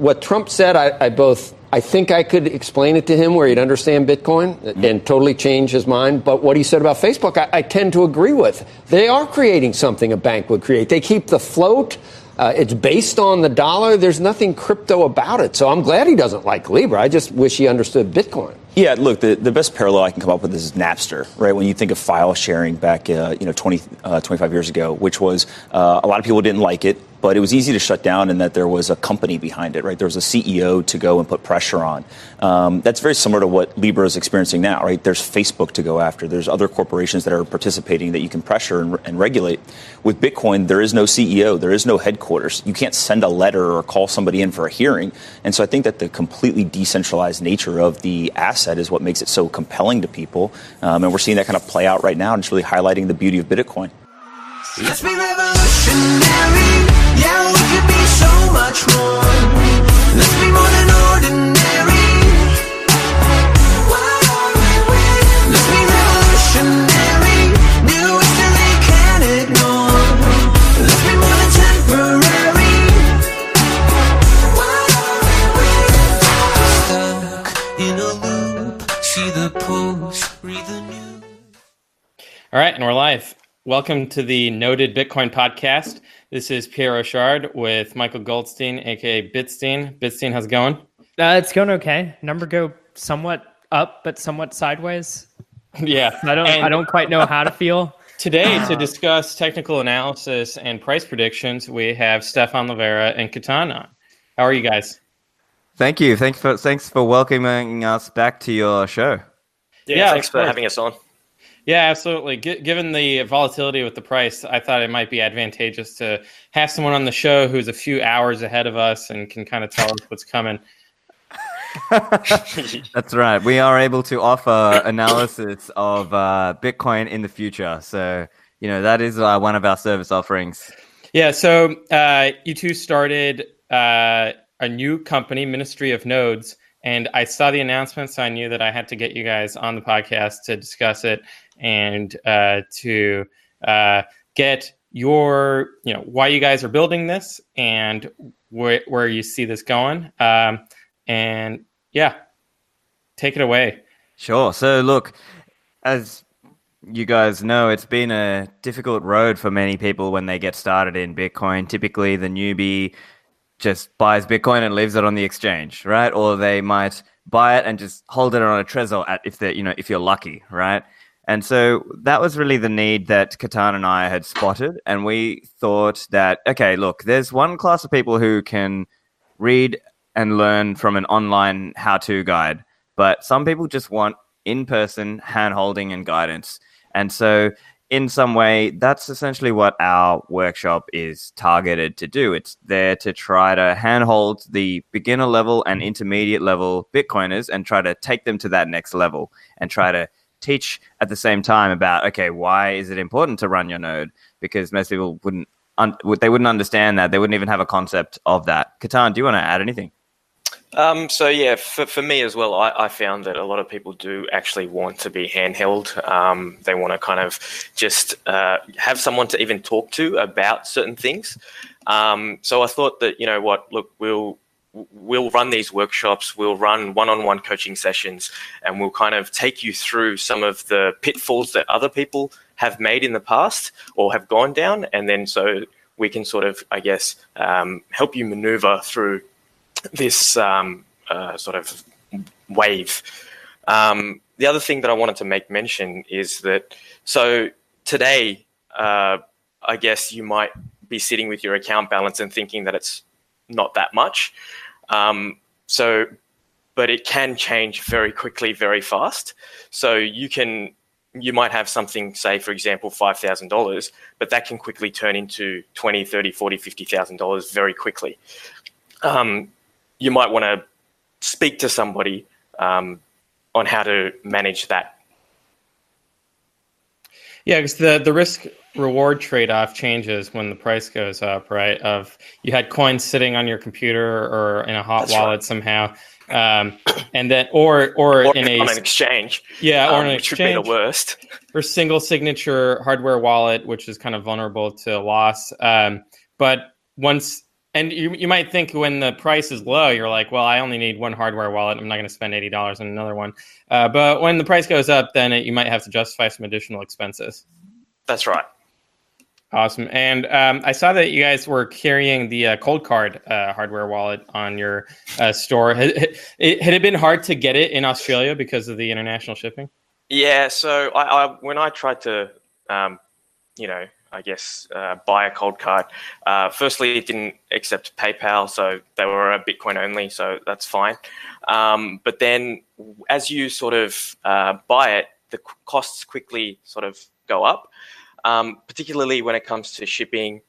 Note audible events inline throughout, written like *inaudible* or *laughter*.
What Trump said, I, I, both, I think I could explain it to him where he'd understand Bitcoin and totally change his mind. But what he said about Facebook, I, I tend to agree with. They are creating something a bank would create. They keep the float. Uh, it's based on the dollar. There's nothing crypto about it. So I'm glad he doesn't like Libra. I just wish he understood Bitcoin. Yeah, look, the, the best parallel I can come up with is Napster, right? When you think of file sharing back, uh, you know, 20, uh, 25 years ago, which was uh, a lot of people didn't like it, but it was easy to shut down in that there was a company behind it, right? There was a CEO to go and put pressure on. Um, that's very similar to what Libra is experiencing now, right? There's Facebook to go after. There's other corporations that are participating that you can pressure and, and regulate. With Bitcoin, there is no CEO, there is no headquarters. You can't send a letter or call somebody in for a hearing. And so I think that the completely decentralized nature of the asset is what makes it so compelling to people. Um, and we're seeing that kind of play out right now, and it's really highlighting the beauty of Bitcoin. Let's be revolutionary. Yeah, we could be so much more. Let's be more than ordinary. All right, and we're live. Welcome to the Noded Bitcoin podcast. This is Pierre Rochard with Michael Goldstein, aka Bitstein. Bitstein, how's it going? Uh, it's going okay. Number go somewhat up, but somewhat sideways. *laughs* Yeah, I don't. And I don't quite know how to feel. *laughs* Today, to discuss technical analysis and price predictions, we have Stephan Livera and Ketan. How are you guys? Thank you. Thanks for thanks for welcoming us back to your show. Yeah, yeah thanks for having us on. Yeah, absolutely. G- given the volatility with the price, I thought it might be advantageous to have someone on the show who's a few hours ahead of us and can kind of tell us what's coming. *laughs* That's right. We are able to offer analysis of uh, Bitcoin in the future. So, you know, that is uh, one of our service offerings. Yeah. So, uh, you two started uh, a new company, Ministry of Nodes. And I saw the announcement, so I knew that I had to get you guys on the podcast to discuss it and uh, to uh, get your, you know, why you guys are building this and wh- where you see this going. Um, and yeah, take it away. Sure. So, look, as you guys know, it's been a difficult road for many people when they get started in Bitcoin. Typically, the newbie just buys Bitcoin and leaves it on the exchange, right? Or they might buy it and just hold it on a Trezor at if they you know if you're lucky, right? And so that was really the need that Ketan and I had spotted. And we thought that, okay, look, there's one class of people who can read and learn from an online how to guide, but some people just want in person hand holding and guidance. And so, in some way, that's essentially what our workshop is targeted to do. It's there to try to handhold the beginner level and intermediate level Bitcoiners and try to take them to that next level and try to teach at the same time about okay, why is it important to run your node? Because most people wouldn't un- they wouldn't understand that. They wouldn't even have a concept of that. Ketan, do you want to add anything? Um, so yeah, for, for me as well, I, I, found that a lot of people do actually want to be handheld. Um, they want to kind of just uh, have someone to even talk to about certain things. Um, so I thought that you know what, look, we'll we'll run these workshops, we'll run one on one coaching sessions, and we'll kind of take you through some of the pitfalls that other people have made in the past or have gone down. And then so we can sort of, I guess, um, help you maneuver through this um, uh, sort of wave. Um, the other thing that I wanted to make mention is that so today, uh, I guess you might be sitting with your account balance and thinking that it's not that much. Um, so, but it can change very quickly, very fast. So you can, you might have something, say, for example, $5,000, but that can quickly turn into 20, 30, 40, $50,000 very quickly. Um, you might want to speak to somebody um, on how to manage that. Yeah, because the, the risk reward trade off changes when the price goes up, right? Of you had coins sitting on your computer or in a hot That's wallet right. somehow, um, and then or or, or in a, an exchange, yeah, or um, an which exchange, would be the worst, or single signature hardware wallet, which is kind of vulnerable to loss. Um, but once And you, you might think when the price is low, you're like, well, I only need one hardware wallet. I'm not going to spend eighty dollars on another one. Uh, but when the price goes up, then it, you might have to justify some additional expenses. That's right. Awesome. And um, I saw that you guys were carrying the uh, Coldcard uh, hardware wallet on your uh, store. Had, had, it been hard to get it in Australia because of the international shipping? Yeah. So I, I when I tried to, um, you know, I guess, uh, buy a Coldcard. Uh, firstly, it didn't accept PayPal, so they were a Bitcoin only, so that's fine. Um, but then, as you sort of uh, buy it, the costs quickly sort of go up, um, particularly when it comes to shipping.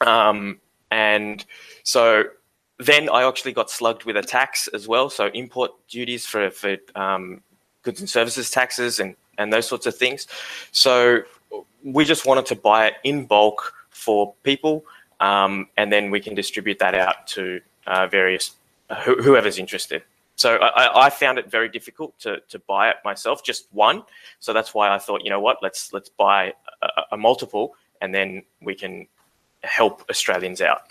Um, and so then I actually got slugged with a tax as well, so import duties for for um, goods and services taxes and and those sorts of things. So we just wanted to buy it in bulk for people, um, and then we can distribute that out to uh, various uh, wh- whoever's interested. So I, I, found it very difficult to, to buy it myself, just one. So that's why I thought, you know what, let's let's buy a, a multiple, and then we can help Australians out.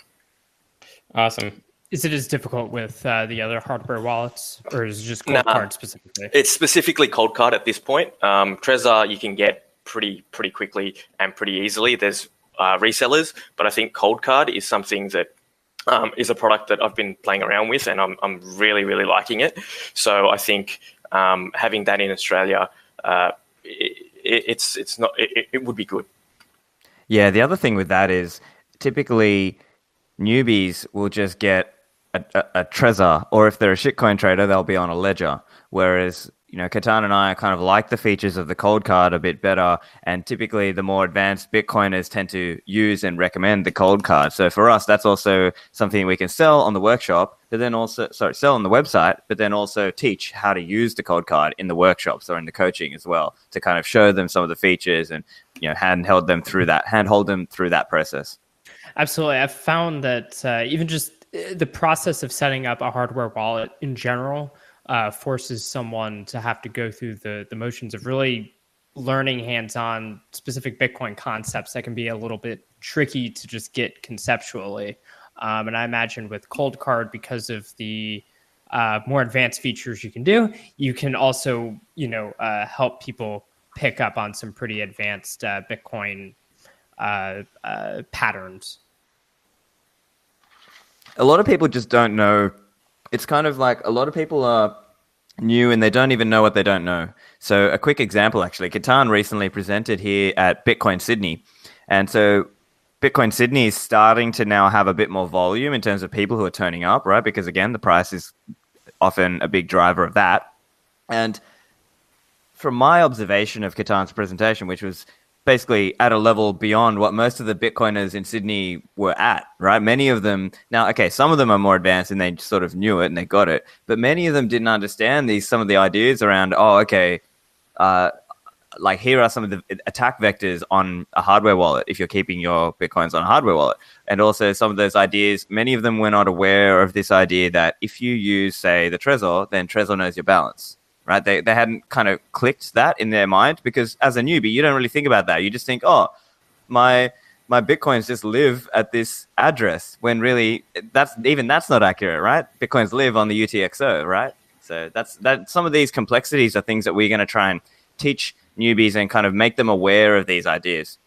Awesome. Is it as difficult with uh, the other hardware wallets, or is it just Cold nah, Card specifically? It's specifically Coldcard at this point. Um, Trezor you can get pretty pretty quickly and pretty easily. There's uh, resellers, but I think Cold Card is something that um, is a product that I've been playing around with, and I'm I'm really really liking it. So I think um, having that in Australia, uh, it, it's it's not it, it would be good. Yeah, the other thing with that is typically newbies will just get a, a, a Trezor, or if they're a shitcoin trader, they'll be on a ledger. Whereas you know, Ketan and I kind of like the features of the cold card a bit better. And typically, the more advanced Bitcoiners tend to use and recommend the cold card. So for us, that's also something we can sell on the workshop, but then also, sorry, sell on the website, but then also teach how to use the cold card in the workshops or in the coaching as well to kind of show them some of the features and, you know, handheld them through that, handhold them through that process. Absolutely. I've found that uh, even just uh, the process of setting up a hardware wallet in general uh, forces someone to have to go through the the motions of really learning hands-on specific Bitcoin concepts that can be a little bit tricky to just get conceptually. Um, and I imagine with Cold Card, because of the uh, more advanced features you can do, you can also you know uh, help people pick up on some pretty advanced uh, Bitcoin uh, uh, patterns. A lot of people just don't know it's kind of like a lot of people are new and they don't even know what they don't know. So a quick example, actually, Ketan recently presented here at Bitcoin Sydney, and so Bitcoin Sydney is starting to now have a bit more volume in terms of people who are turning up, right? Because again, the price is often a big driver of that. And from my observation of Ketan's presentation, which was basically at a level beyond what most of the Bitcoiners in Sydney were at, right? Many of them now, okay, some of them are more advanced and they sort of knew it and they got it, but many of them didn't understand these some of the ideas around. Oh, okay, uh, like here are some of the attack vectors on a hardware wallet if you're keeping your bitcoins on a hardware wallet and also some of those ideas many of them were not aware of this idea that if you use say the trezor then trezor knows your balance right? They, they hadn't kind of clicked that in their mind because as a newbie, you don't really think about that. You just think, oh, my my bitcoins just live at this address when really that's even that's not accurate, right? Bitcoins live on the UTXO, right? So that's that. Some of these complexities are things that we're going to try and teach newbies and kind of make them aware of these ideas.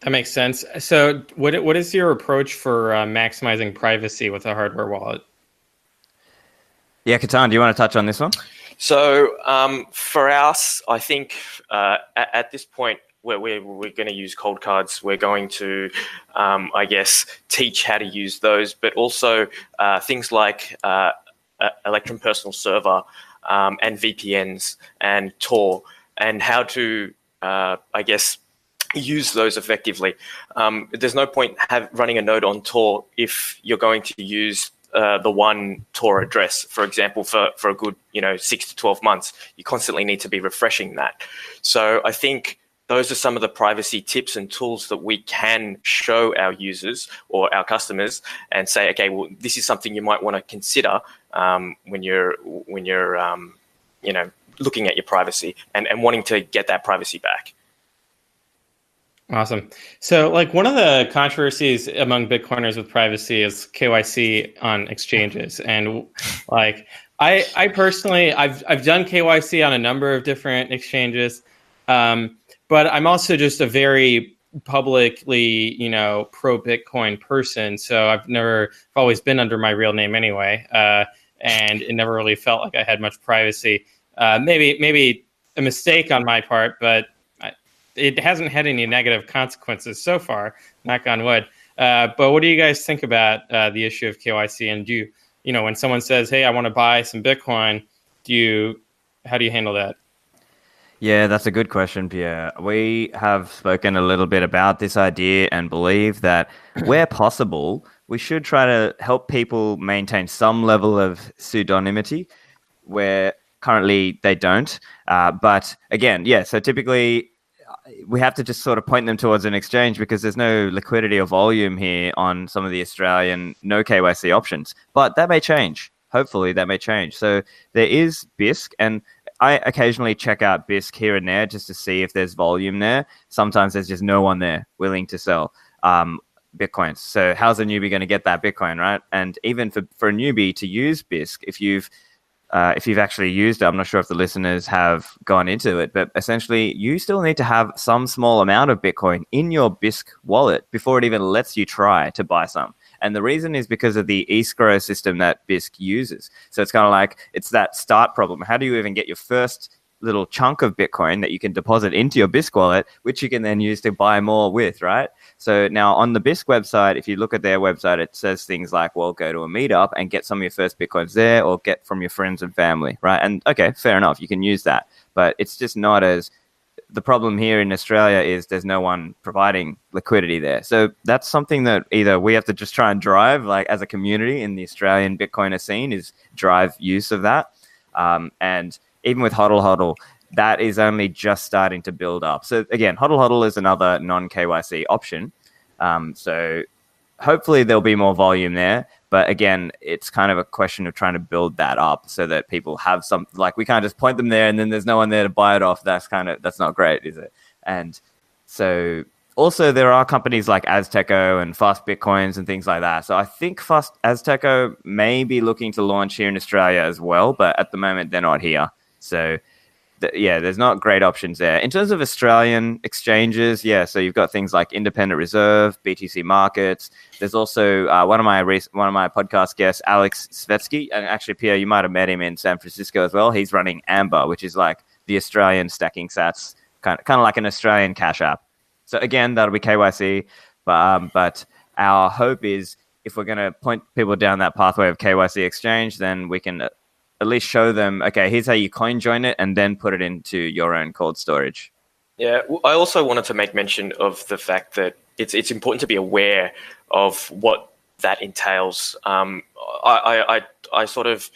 That makes sense. So, what what is your approach for uh, maximizing privacy with a hardware wallet? Yeah, Ketan, do you want to touch on this one? So um, for us, I think uh, at, this point, where we're, we're going to use cold cards, We're going to, um, I guess, teach how to use those, but also uh, things like uh, Electrum Personal Server um, and VPNs and Tor and how to, uh, I guess, use those effectively. Um, there's no point have, running a node on Tor if you're going to use uh, the one Tor address, for example, for, for a good, you know, six to 12 months, you constantly need to be refreshing that. So I think those are some of the privacy tips and tools that we can show our users or our customers and say, okay, well, this is something you might want to consider um, when you're, when you're, um, you know, looking at your privacy and, and wanting to get that privacy back. Awesome. So, like one of the controversies among Bitcoiners with privacy is KYC on exchanges, and like I, I personally, I've I've done KYC on a number of different exchanges, um, but I'm also just a very publicly, you know, pro Bitcoin person. So I've never, I've always been under my real name anyway, uh, and it never really felt like I had much privacy. Uh, maybe maybe a mistake on my part, but it hasn't had any negative consequences so far. Knock on wood. Uh, but what do you guys think about uh, the issue of KYC? And do you, you know, when someone says, "Hey, I want to buy some Bitcoin," do you, how do you handle that? Yeah, that's a good question, Pierre. We have spoken a little bit about this idea and believe that where possible, we should try to help people maintain some level of pseudonymity where currently they don't. Uh, but again, yeah, so typically we have to just sort of point them towards an exchange because there's no liquidity or volume here on some of the Australian no KYC options. But that may change. Hopefully, that may change. So there is Bisq, and I occasionally check out Bisq here and there just to see if there's volume there. Sometimes there's just no one there willing to sell um, Bitcoins. So how's a newbie going to get that Bitcoin, right? And even for, for a newbie to use Bisq, if you've uh, if you've actually used it, I'm not sure if the listeners have gone into it, but essentially, you still need to have some small amount of Bitcoin in your Bisq wallet before it even lets you try to buy some. And the reason is because of the escrow system that Bisq uses. So it's kind of like it's that start problem. How do you even get your first little chunk of Bitcoin that you can deposit into your Bisq wallet, which you can then use to buy more with, right? So now on the Bisq website, if you look at their website, it says things like, well, go to a meetup and get some of your first Bitcoins there or get from your friends and family, right? And okay, fair enough, you can use that. But it's just not as the problem here in Australia is there's no one providing liquidity there. So that's something that either we have to just try and drive, like as a community in the Australian Bitcoiner scene, is drive use of that. Um, and even with Hodl Hodl, that is only just starting to build up. So again, Hodl Hodl is another non KYC option. Um, so hopefully there'll be more volume there. But again, it's kind of a question of trying to build that up so that people have some like we can't just point them there and then there's no one there to buy it off. That's kind of that's not great, is it? And so also there are companies like Azteco and Fast Bitcoins and things like that. So I think Fast Azteco may be looking to launch here in Australia as well, but at the moment they're not here. So th- yeah, there's not great options there. In terms of Australian exchanges, yeah, so you've got things like Independent Reserve, BTC Markets. There's also uh, one of my rec- one of my podcast guests, Alex Svetski, and actually Pierre, you might have met him in San Francisco as well. He's running Amber, which is like the Australian stacking sats, kind of, kind of like an Australian cash app. So again, that'll be KYC, but um, but our hope is if we're going to point people down that pathway of KYC exchange, then we can at least show them, okay, here's how you coin join it, and then put it into your own cold storage. Yeah, I also wanted to make mention of the fact that it's it's important to be aware of what that entails. Um, I, I, I sort of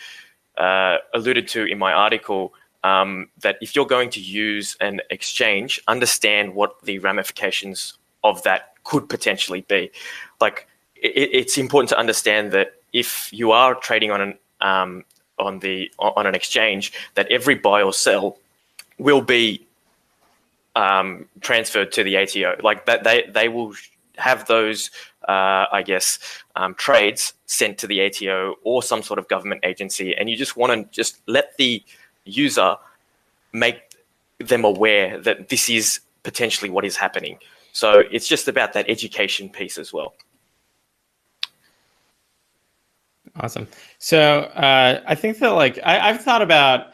uh, alluded to in my article um, that if you're going to use an exchange, understand what the ramifications of that could potentially be. Like, it, it's important to understand that if you are trading on an um, on the on an exchange that every buy or sell will be um, transferred to the ATO. Like that, they they will have those, uh, I guess, um, trades sent to the ATO or some sort of government agency, and you just want to just let the user make them aware that this is potentially what is happening. So it's just about that education piece as well. Awesome. So uh, I think that like I, have thought about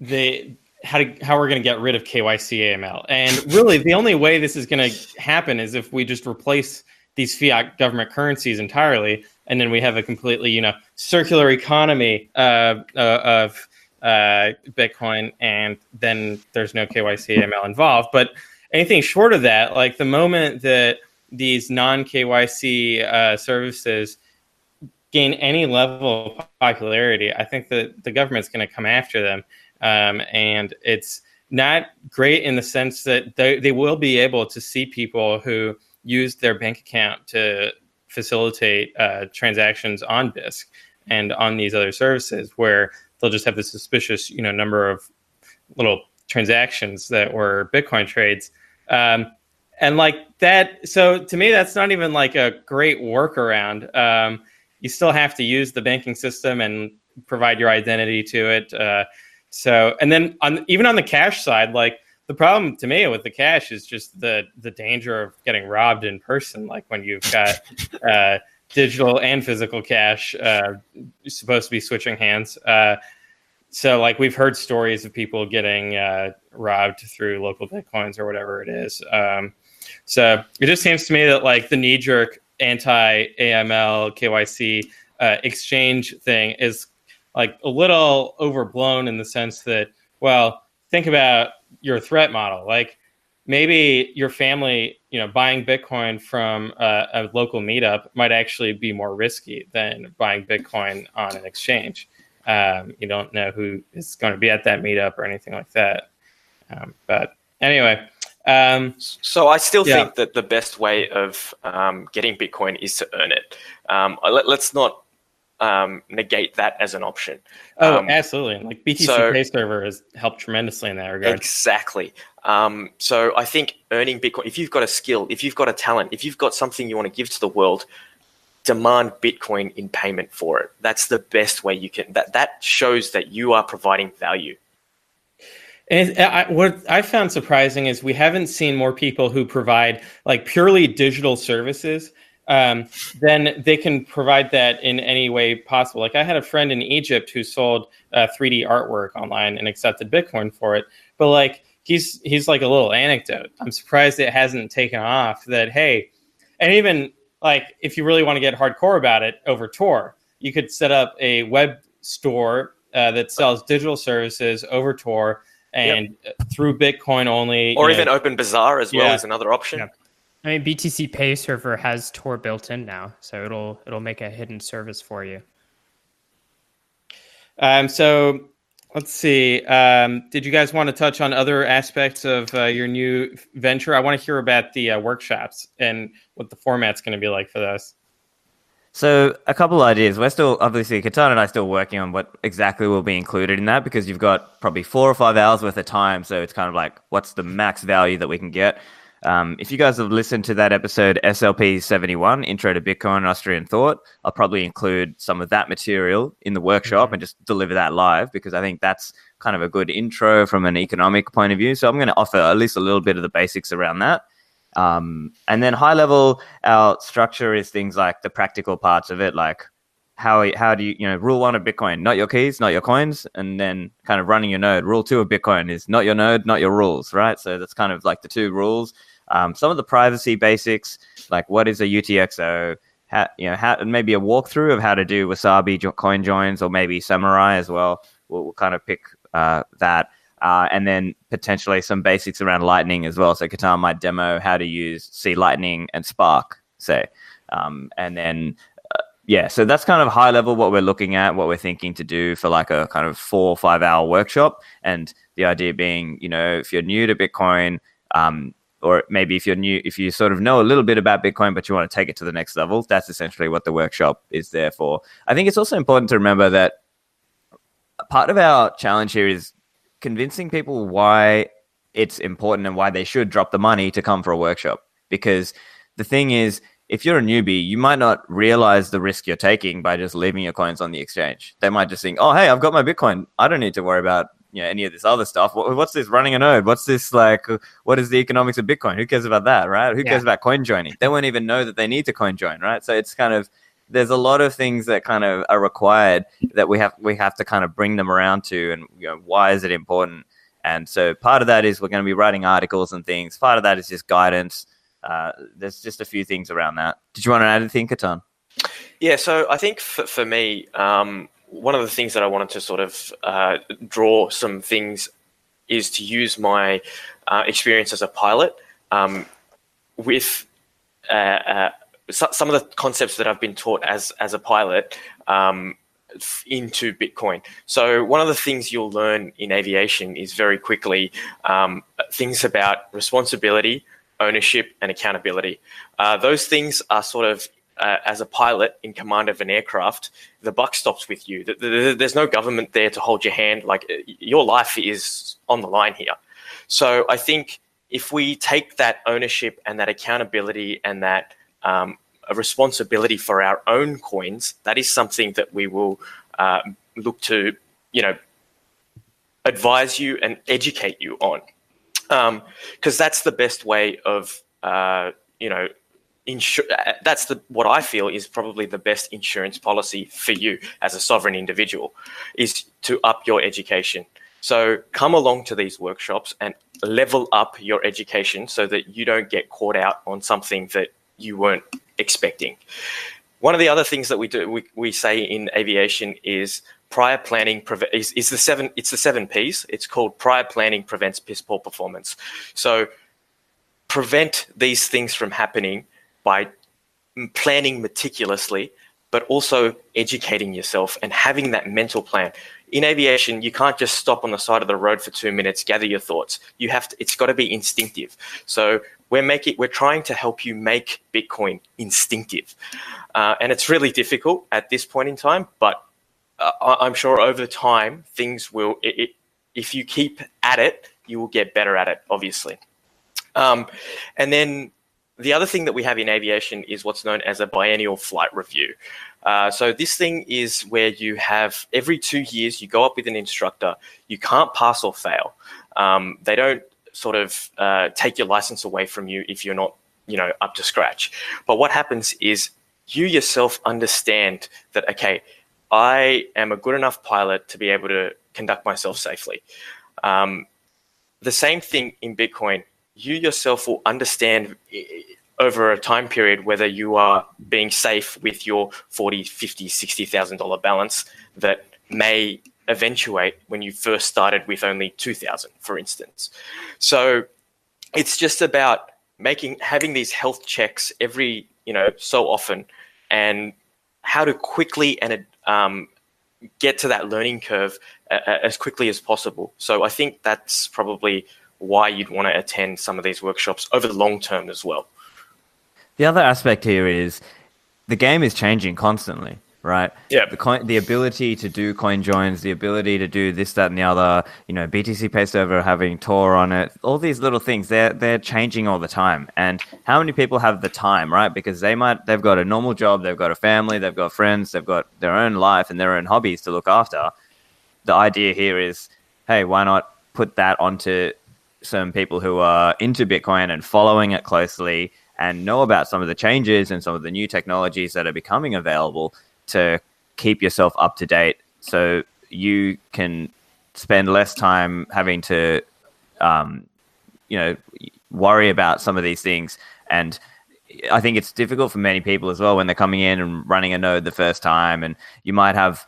the how to how we're going to get rid of KYC AML, and really the only way this is going to happen is if we just replace these fiat government currencies entirely, and then we have a completely you know circular economy uh, uh, of Bitcoin, and then there's no KYC AML involved. But anything short of that, like the moment that these non KYC uh, services gain any level of popularity, I think that the government's going to come after them. Um, and it's not great in the sense that they, they will be able to see people who use their bank account to facilitate uh, transactions on Bisq and on these other services where they'll just have the suspicious, you know, number of little transactions that were Bitcoin trades. Um, and like that. So to me, that's not even like a great workaround. Um, you still have to use the banking system and provide your identity to it. Uh, so, and then on even on the cash side, like the problem to me with the cash is just the the danger of getting robbed in person. Like when you've got *laughs* uh, digital and physical cash uh, supposed to be switching hands. Uh, so like we've heard stories of people getting uh, robbed through local bitcoins or whatever it is. Um, so it just seems to me that like the knee jerk anti AML KYC uh, exchange thing is like a little overblown in the sense that well think about your threat model. Like maybe your family you know buying bitcoin from a, a, local meetup might actually be more risky than buying bitcoin on an exchange. Um, you don't know who is going to be at that meetup or anything like that. Um, but anyway um, so i still yeah. think that the best way of um, getting bitcoin is to earn it um, let, us not um, negate that as an option. Oh, um, absolutely. Like BTC so, Pay Server has helped tremendously in that regard. Exactly. Um, so I think earning Bitcoin, if you've got a skill, if you've got a talent, if you've got something you want to give to the world, demand Bitcoin in payment for it. That's the best way you can. That that shows that you are providing value. And I, what I found surprising is we haven't seen more people who provide like purely digital services um, then they can provide that in any way possible. Like I had a friend in Egypt who sold uh, 3D artwork online and accepted Bitcoin for it. But like he's he's like a little anecdote. I'm surprised it hasn't taken off. That hey, and even like if you really want to get hardcore about it over Tor, you could set up a web store uh, that sells digital services over Tor and yep. through Bitcoin only, or even know, Open Bazaar as well yeah. is another option. Yeah. I mean, BTC Pay Server has Tor built in now, so it'll it'll make a hidden service for you. Um, so let's see. Um, did you guys want to touch on other aspects of uh, your new venture? I want to hear about the uh, workshops and what the format's going to be like for this. So a couple ideas. We're still obviously Ketan and I still working on what exactly will be included in that because you've got probably four or five hours worth of time. So it's kind of like what's the max value that we can get. Um, if you guys have listened to that episode SLP 71, Intro to Bitcoin and Austrian Thought, I'll probably include some of that material in the workshop mm-hmm. and just deliver that live because I think that's kind of a good intro from an economic point of view. So I'm going to offer at least a little bit of the basics around that. Um, and then high level, our structure is things like the practical parts of it, like how how do you you know rule one of Bitcoin, not your keys, not your coins, and then kind of running your node. Rule two of Bitcoin is not your node, not your rules, right? So that's kind of like the two rules. Um, some of the privacy basics, like what is a UTXO, how, you know, how, and maybe a walkthrough of how to do Wasabi coin joins or maybe Samurai as well. We'll, we'll kind of pick uh, that. Uh, and then potentially some basics around Lightning as well. So Ketan might demo how to use C Lightning and Spark, say. Um, and then, uh, yeah, so that's kind of high level what we're looking at, what we're thinking to do for like a kind of four or five hour workshop. And the idea being, you know, if you're new to Bitcoin, um, or maybe if you're new, if you sort of know a little bit about Bitcoin, but you want to take it to the next level, that's essentially what the workshop is there for. I think it's also important to remember that part of our challenge here is convincing people why it's important and why they should drop the money to come for a workshop. Because the thing is, if you're a newbie, you might not realize the risk you're taking by just leaving your coins on the exchange. They might just think, oh, hey, I've got my Bitcoin. I don't need to worry about you know any of this other stuff. What, what's this running a node? What's this like? What is the economics of Bitcoin? Who cares about that, right? Who yeah. cares about coin joining? They won't even know that they need to coin join, right? So it's kind of there's a lot of things that kind of are required that we have we have to kind of bring them around to, and you know why is it important? And so part of that is we're going to be writing articles and things. Part of that is just guidance. Uh, there's just a few things around that. Did you want to add anything, Ketan? Yeah, so I think for, for me, um, one of the things that I wanted to sort of uh, draw some things is to use my uh, experience as a pilot um, with uh, some of the concepts that I've been taught as as a pilot um, into Bitcoin. So one of the things you'll learn in aviation is very quickly um, things about responsibility, ownership, and accountability. Uh, those things are sort of uh, as a pilot in command of an aircraft, the buck stops with you. There's no government there to hold your hand. Like your life is on the line here. So I think if we take that ownership and that accountability and that um, a responsibility for our own coins, that is something that we will uh, look to, you know, advise you and educate you on, because um, that's the best way of, uh, you know, insure. That's the what I feel is probably the best insurance policy for you as a sovereign individual, is to up your education. So come along to these workshops and level up your education so that you don't get caught out on something that you weren't expecting. One of the other things that we do, we, we say in aviation is prior planning is, is the seven, it's the seven P's. It's called prior planning prevents piss poor performance. So prevent these things from happening by planning meticulously, but also educating yourself and having that mental plan. In aviation, you can't just stop on the side of the road for two minutes, gather your thoughts. You have to, it's got to be instinctive. So we're making, we're trying to help you make Bitcoin instinctive. Uh, and it's really difficult at this point in time, but uh, I'm sure over time, things will, it, it, if you keep at it, you will get better at it, obviously. Um, and then the other thing that we have in aviation is what's known as a biennial flight review. Uh, so this thing is where you have every two years you go up with an instructor. You can't pass or fail. Um, they don't sort of uh, take your license away from you if you're not, you know, up to scratch. But what happens is you yourself understand that okay, I am a good enough pilot to be able to conduct myself safely. Um, the same thing in Bitcoin. You yourself will understand over a time period whether you are being safe with your 40 50 60000 dollar balance that may eventuate when you first started with only 2000 for instance. So it's just about making having these health checks every you know so often and how to quickly and um, get to that learning curve as quickly as possible. So i think that's probably why you'd want to attend some of these workshops over the long term as well the other aspect here is the game is changing constantly, right? Yeah. The coin, the ability to do coin joins, the ability to do this, that, and the other. You know, BTC Pay Server having Tor on it. All these little things, they're they're changing all the time. And how many people have the time, right? Because they might they've got a normal job, they've got a family, they've got friends, they've got their own life and their own hobbies to look after. The idea here is, hey, why not put that onto some people who are into Bitcoin and following it closely and know about some of the changes and some of the new technologies that are becoming available to keep yourself up to date so you can spend less time having to um, you know worry about some of these things. And i think it's difficult for many people as well when they're coming in and running a node the first time. And you might have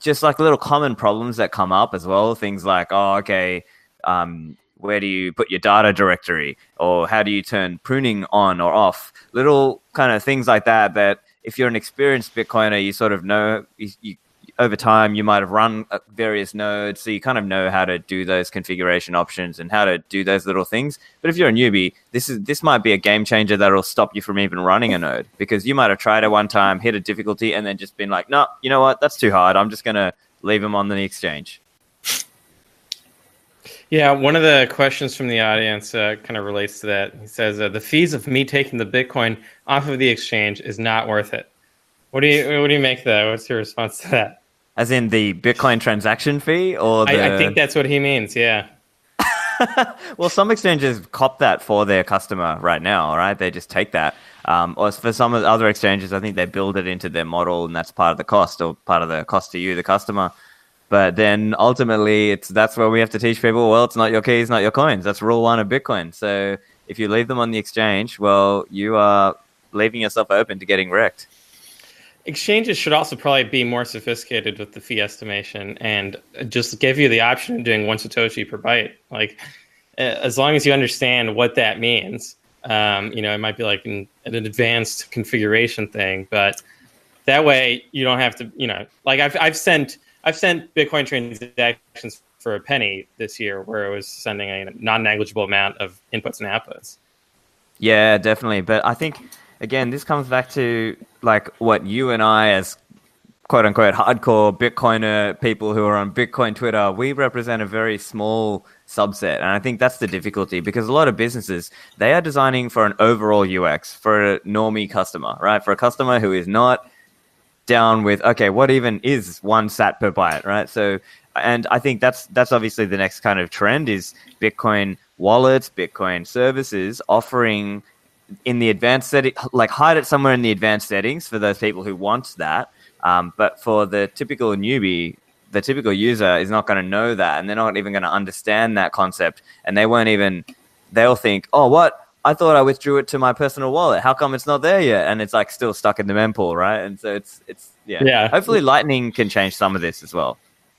just like little common problems that come up as well. Things like oh okay um, where do you put your data directory? Or how do you turn pruning on or off? Little kind of things like that that if you're an experienced bitcoiner you sort of know you, you, over time you might have run uh, various nodes so you kind of know how to do those configuration options and how to do those little things. But if you're a newbie this is this might be a game changer that'll stop you from even running a node because you might have tried it one time hit a difficulty and then just been like no you know what? That's too hard. I'm just going to leave them on the exchange yeah, one of the questions from the audience uh, kind of relates to that. He says uh, the fees of me taking the Bitcoin off of the exchange is not worth it. What do you what do you make that? What's your response to that? As in the Bitcoin transaction fee, or the... I, I think that's what he means. Yeah. *laughs* well, some exchanges cop that for their customer right now, right? They just take that. Um, or for some of the other exchanges, I think they build it into their model, and that's part of the cost, or part of the cost to you, the customer. But then ultimately, it's that's where we have to teach people. Well, it's not your keys, not your coins. That's rule one of Bitcoin. So if you leave them on the exchange, well, you are leaving yourself open to getting wrecked. Exchanges should also probably be more sophisticated with the fee estimation and just give you the option of doing one satoshi per byte. Like, as long as you understand what that means, um, you know, it might be like an, an advanced configuration thing, but that way you don't have to, you know, like I've I've sent I've sent Bitcoin transactions for a penny this year, where I was sending a non-negligible amount of inputs and outputs. Yeah, definitely. But I think again, this comes back to like what you and I as quote unquote hardcore Bitcoiner people who are on Bitcoin Twitter, we represent a very small subset. And I think that's the difficulty because a lot of businesses, they are designing for an overall UX, for a normie customer, right? For a customer who is not down with, okay, what even is one sat per byte, right? So, and I think that's that's obviously the next kind of trend is Bitcoin wallets, Bitcoin services offering in the advanced setting, like hide it somewhere in the advanced settings for those people who want that. Um, but for the typical newbie, the typical user is not going to know that, and they're not even going to understand that concept, and they won't even. They'll think, "Oh, what? I thought I withdrew it to my personal wallet. How come it's not there yet?" And it's like still stuck in the mempool, right? And so it's it's yeah. Yeah. Hopefully, Lightning can change some of this as well.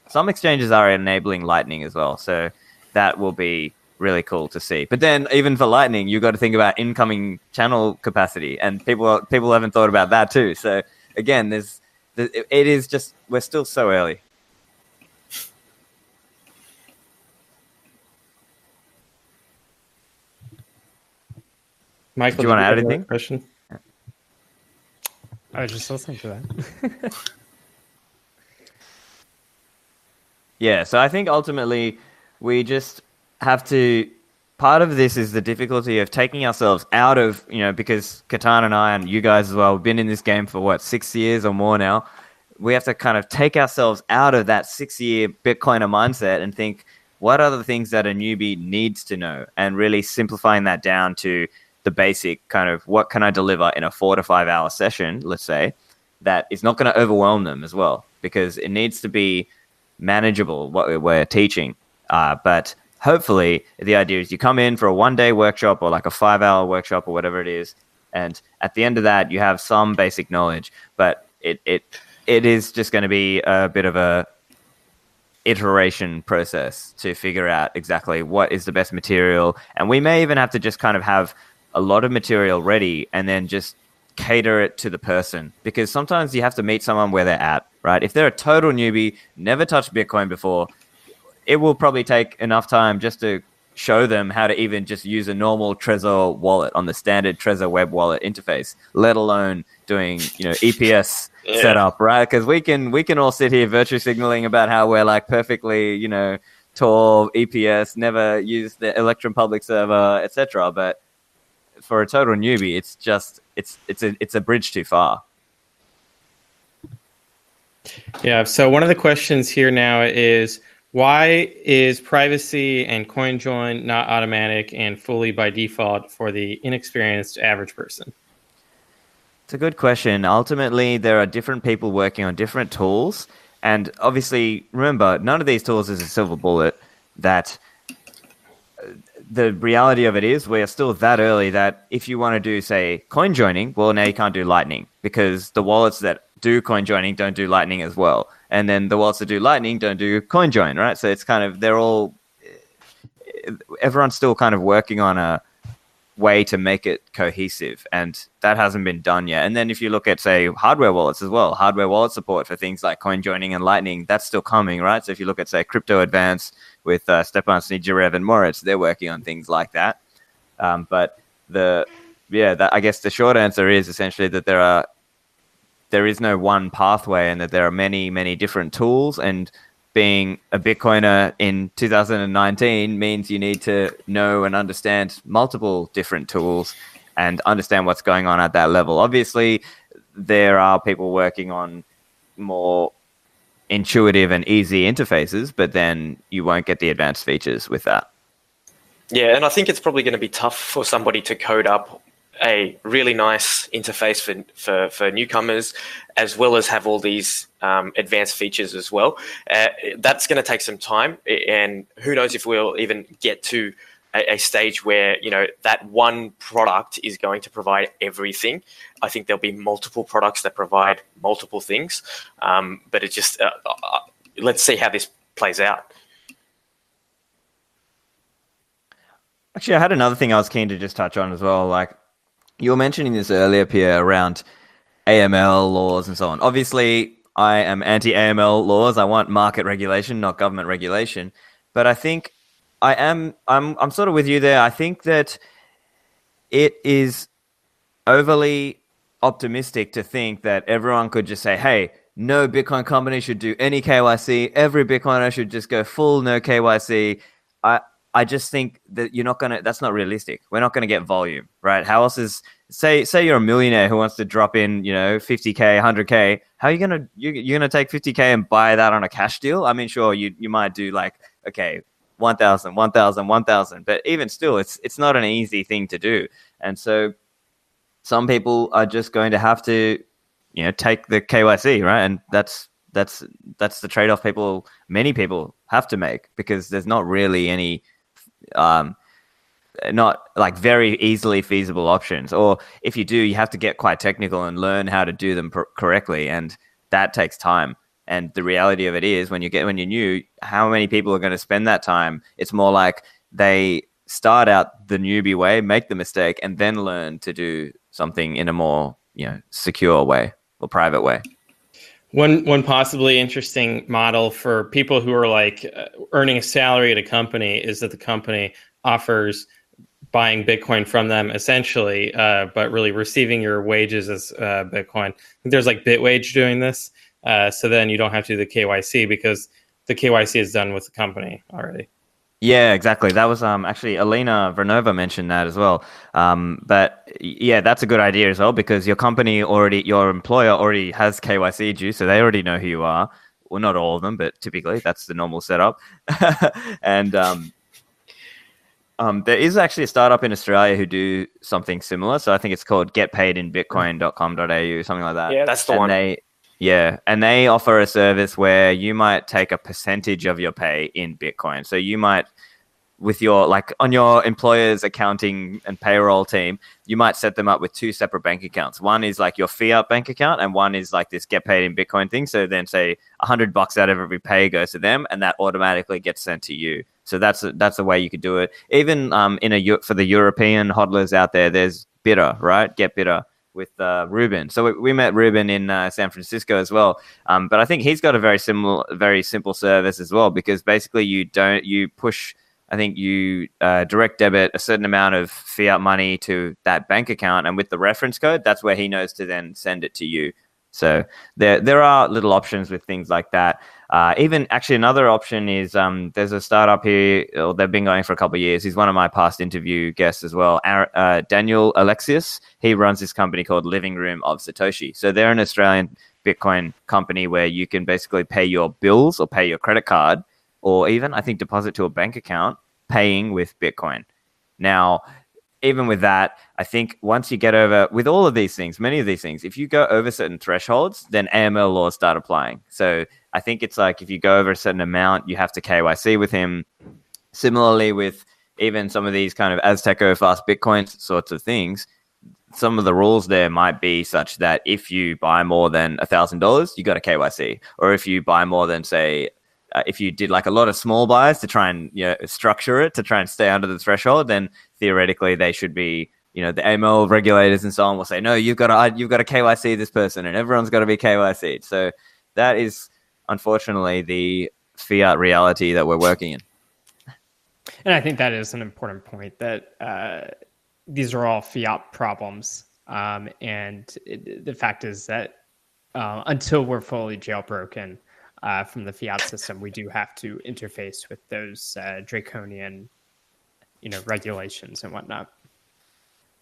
Some exchanges are enabling Lightning as well, so that will be really cool to see. But then even for Lightning, you've got to think about incoming channel capacity, and people people haven't thought about that too. So again, there's it is just we're still so early. Michael, Do you wanna add anything? Question. I was just listening to that. *laughs* Yeah, so I think ultimately we just have to. Part of this is the difficulty of taking ourselves out of, you know, because Ketan and I and you guys as well have been in this game for what, six years or more now. We have to kind of take ourselves out of that six year Bitcoiner mindset and think, what are the things that a newbie needs to know? And really simplifying that down to the basic kind of what can I deliver in a four to five hour session, let's say, that is not going to overwhelm them as well, because it needs to be manageable what we're teaching. Uh, but hopefully, the idea is you come in for a one day workshop or like a five hour workshop or whatever it is, and at the end of that, you have some basic knowledge. But it it it is just going to be a bit of a iteration process to figure out exactly what is the best material, and we may even have to just kind of have a lot of material ready and then just cater it to the person because sometimes you have to meet someone where they're at, right? If they're a total newbie, never touched Bitcoin before, it will probably take enough time just to show them how to even just use a normal Trezor wallet on the standard Trezor web wallet interface, let alone doing, you know, EPS *laughs* Yeah. setup, right? Because we can we can all sit here virtue signaling about how we're like perfectly, you know, Tor, EPS, never used the Electrum public server, etc. But for a total newbie, it's just it's it's a it's a bridge too far. Yeah. So one of the questions here now is why is privacy and CoinJoin not automatic and fully by default for the inexperienced average person? It's a good question. Ultimately, there are different people working on different tools. And obviously, remember, none of these tools is a silver bullet. That the reality of it is, we're still that early that if you want to do, say, coin joining, well, now you can't do Lightning because the wallets that do coin joining don't do Lightning as well. And then the wallets that do Lightning don't do coin join, right? So it's kind of, they're all, eh, everyone's still kind of working on a, way to make it cohesive and that hasn't been done yet and then if you look at say hardware wallets as well hardware wallet support for things like coin joining and lightning that's still coming right so if you look at say crypto advance with uh, Stepan Snigirev and moritz they're working on things like that um, but the yeah that, i guess the short answer is essentially that there are there is no one pathway and that there are many many different tools and being a Bitcoiner in 2019 means you need to know and understand multiple different tools and understand what's going on at that level. Obviously, there are people working on more intuitive and easy interfaces, but then you won't get the advanced features with that. Yeah, and I think it's probably going to be tough for somebody to code up a really nice interface for for, for newcomers, as well as have all these um, advanced features as well. Uh, that's going to take some time, and who knows if we'll even get to a, a stage where you know that one product is going to provide everything. I think there'll be multiple products that provide multiple things, um, but it just uh, uh, let's see how this plays out. Actually, I had another thing I was keen to just touch on as well. Like you were mentioning this earlier, Pierre, around AML laws and so on. Obviously, I am anti AML laws. I want market regulation, not government regulation. But I think I am. I'm. I'm sort of with you there. I think that it is overly optimistic to think that everyone could just say, "Hey, no Bitcoin company should do any KYC. Every Bitcoiner should just go full no KYC. I I just think that you're not gonna. That's not realistic. We're not gonna get volume, right? How else is say say you're a millionaire who wants to drop in, you know, 50k, 100k. How are you gonna you, you're gonna take 50k and buy that on a cash deal? I mean, sure, you you might do like okay, 1000 1000 1000 but even still it's it's not an easy thing to do. And so some people are just going to have to you know take the KYC right? And that's that's that's the trade-off people many people have to make because there's not really any um not like very easily feasible options. Or if you do you have to get quite technical and learn how to do them pr- correctly. And that takes time and the reality of it is, when you get when you're new, how many people are going to spend that time? It's more like they start out the newbie way, make the mistake, and then learn to do something in a more you know secure way or private way. One one possibly interesting model for people who are like uh, earning a salary at a company is that the company offers buying Bitcoin from them essentially, uh, but really receiving your wages as uh, Bitcoin. There's like Bitwage doing this. Uh, so then you don't have to do the KYC because the KYC is done with the company already. Yeah, exactly. That was um, actually Alena Vranova mentioned that as well. Um, but yeah, that's a good idea as well because your company already, your employer already has KYC due, so they already know who you are. Well, not all of them, but typically that's the normal setup. *laughs* and um, um, there is actually a startup in Australia who do something similar. So I think it's called getpaidinbitcoin.com.au, something like that. Yeah, that's the and one. They, yeah, and they offer a service where you might take a percentage of your pay in Bitcoin. So you might with your like on your employer's accounting and payroll team, you might set them up with two separate bank accounts. One is like your fiat bank account, and one is like this get paid in Bitcoin thing. So then, say a hundred bucks out of every pay goes to them, and that automatically gets sent to you. So that's that's a way you could do it. Even um, in a for the European hodlers out there, there's Bittr, right? Get Bittr with uh, Ruben. So we, we, met Ruben in uh, San Francisco as well. Um, but I think he's got a very similar, very simple service as well because basically you don't you push. I think you uh, direct debit a certain amount of fiat money to that bank account, and with the reference code, that's where he knows to then send it to you. So there there are little options with things like that. Uh, even actually, another option is um, there's a startup here. Or they've been going for a couple of years. He's one of my past interview guests as well. Uh, Daniel Alexiuc. He runs this company called Living Room of Satoshi. So they're an Australian Bitcoin company where you can basically pay your bills or pay your credit card, or even I think deposit to a bank account, paying with Bitcoin. Now even with that, I think once you get over with all of these things, many of these things, if you go over certain thresholds, then AML laws start applying. So I think it's like if you go over a certain amount, you have to KYC with him. Similarly, with even some of these kind of Azteco fast Bitcoin sorts of things, some of the rules there might be such that if you buy more than a thousand dollars, you got a KYC, or if you buy more than say uh, if you did like a lot of small buys to try and you know, structure it to try and stay under the threshold, then theoretically they should be, you know, the AML regulators and so on will say, no, you've got to you've got to KYC this person, and everyone's got to be KYC. So that is unfortunately the fiat reality that we're working in. And I think that is an important point that uh, these are all fiat problems. Um, and it, the fact is that uh, until we're fully jailbroken, uh, from the fiat system, we do have to interface with those uh, draconian, you know, regulations and whatnot.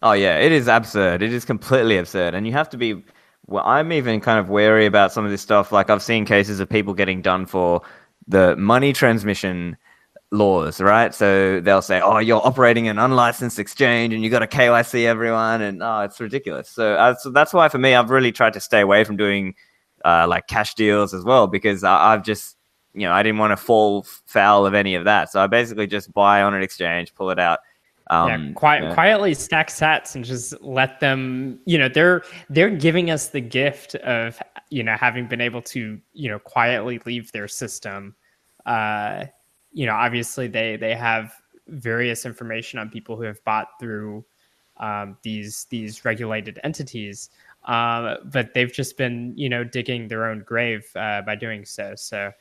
Oh yeah, it is absurd. It is completely absurd, and you have to be. Well, I'm even kind of wary about some of this stuff. Like I've seen cases of people getting done for the money transmission laws, right? So they'll say, "Oh, you're operating an unlicensed exchange, and you got to KYC everyone," and oh, it's ridiculous. So, uh, so that's why for me, I've really tried to stay away from doing uh, like cash deals as well because I, I've just you know I didn't want to fall foul of any of that. So I basically just buy on an exchange, pull it out. Um, yeah, quiet, quietly stack sets and just let them. You know, they're they're giving us the gift of you know having been able to you know quietly leave their system. Uh, you know, obviously they they have various information on people who have bought through um, these these regulated entities. Um, but they've just been, you know, digging their own grave uh, by doing so. So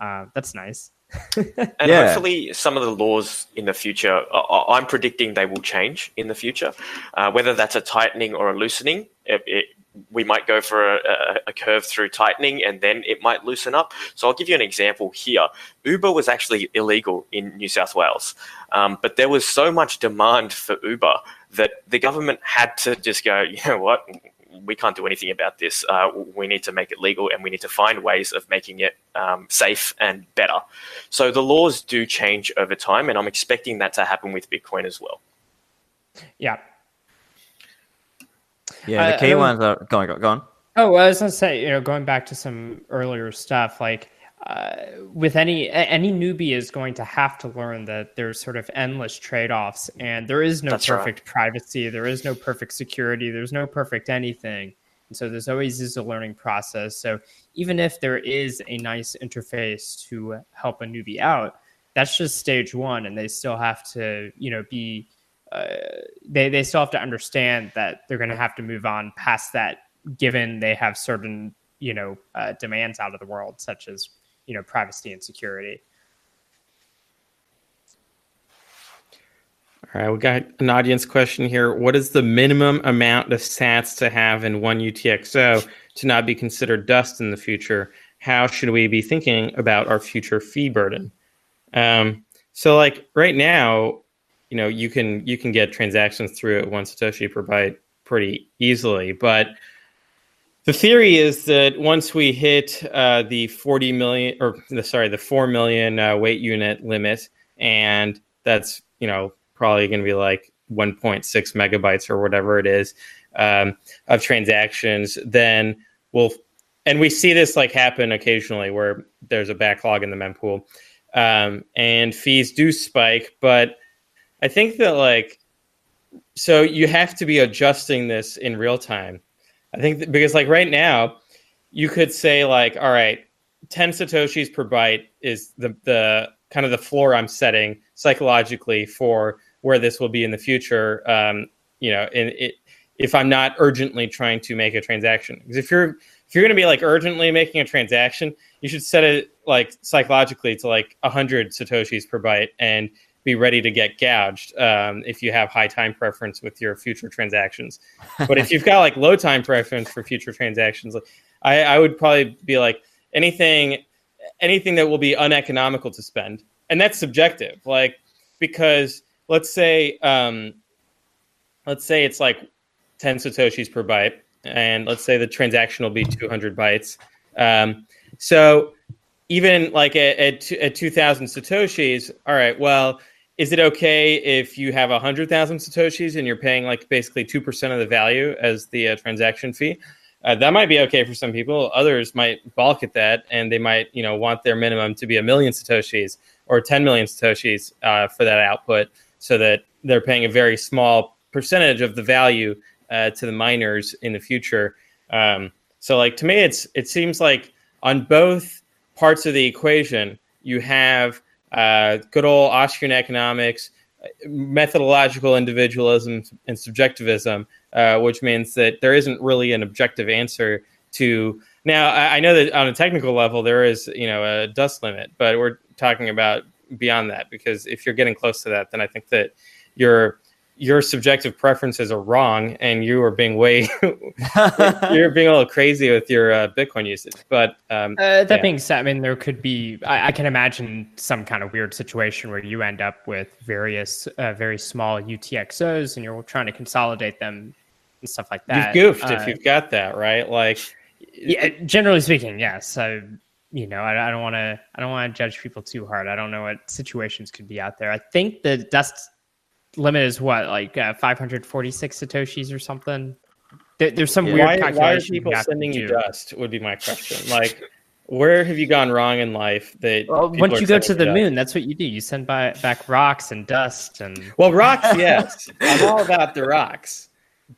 uh, that's nice. And yeah. hopefully, some of the laws in the future, I'm predicting they will change in the future. Uh, whether that's a tightening or a loosening, it, it, we might go for a, a, curve through tightening and then it might loosen up. So I'll give you an example here. Uber was actually illegal in New South Wales, um, but there was so much demand for Uber that the government had to just go, you know what, we can't do anything about this. Uh, we need to make it legal and we need to find ways of making it um, safe and better. So the laws do change over time, and I'm expecting that to happen with Bitcoin as well. Yeah. Yeah, the key ones are go on, go on. Oh, well, I was gonna say, you know, going back to some earlier stuff, like uh, with any any newbie is going to have to learn that there's sort of endless trade-offs and there is no That's perfect right. privacy there is no perfect security there's no perfect anything and so there's always is a learning process so even if there is a nice interface to help a newbie out that's just stage one and they still have to you know be uh, they, they still have to understand that they're going to have to move on past that given they have certain you know uh, demands out of the world such as you know privacy and security. All right, we got an audience question here. What is the minimum amount of sats to have in one UTXO to not be considered dust in the future? How should we be thinking about our future fee burden? Um, so, like right now, you know, you can you can get transactions through at one satoshi per byte pretty easily, but the theory is that once we hit uh, the 40 million, or the, sorry, the 4 million uh, weight unit limit, and that's, you know, probably going to be like 1.6 megabytes or whatever it is um, of transactions, then we'll, and we see this like happen occasionally where there's a backlog in the mempool um, and fees do spike. But I think that like, so you have to be adjusting this in real time I think because like right now, you could say like, all right, 10 satoshis per byte is the the kind of the floor I'm setting psychologically for where this will be in the future. Um, you know, in it, if I'm not urgently trying to make a transaction, because if you're if you're going to be like urgently making a transaction, you should set it like psychologically to like 100 satoshis per byte and be ready to get gouged um, if you have high time preference with your future transactions. But if you've got like low time preference for future transactions, I, I would probably be like anything anything that will be uneconomical to spend, and that's subjective. Like because let's say um, let's say it's like ten satoshis per byte, and let's say the transaction will be two hundred bytes. Um, so even like at, at, at 2000 satoshis all right well is it okay if you have 100,000 Satoshis and you're paying like basically 2% of the value as the uh, transaction fee? Uh, that might be okay for some people. Others might balk at that and they might, you know, want their minimum to be a million Satoshis or 10 million Satoshis uh, for that output so that they're paying a very small percentage of the value uh, to the miners in the future. Um, so like to me, it's, it seems like on both parts of the equation, you have uh, good old Austrian economics, methodological individualism and subjectivism, uh, which means that there isn't really an objective answer to. Now, I, I know that on a technical level there is, you know, a dust limit, but we're talking about beyond that because if you're getting close to that, then I think that you're your subjective preferences are wrong and you are being way *laughs* you're being a little crazy with your uh, bitcoin usage but um, uh, that yeah. being said i mean there could be I, I, can imagine some kind of weird situation where you end up with various uh, very small utxos and you're trying to consolidate them and stuff like that you've goofed if uh, you've got that right? Like yeah, generally speaking yes. I, you know I, I don't want to i don't want to judge people too hard. I don't know what situations could be out there. I think the dust limit is what like uh, 546 satoshis or something? There, there's some yeah. weird why, why are people sending you dust would be my question. Like where have you gone wrong in life that well, once you go to the dust? moon that's what you do. You send by, back rocks and dust and well rocks *laughs* yes. I'm all about the rocks.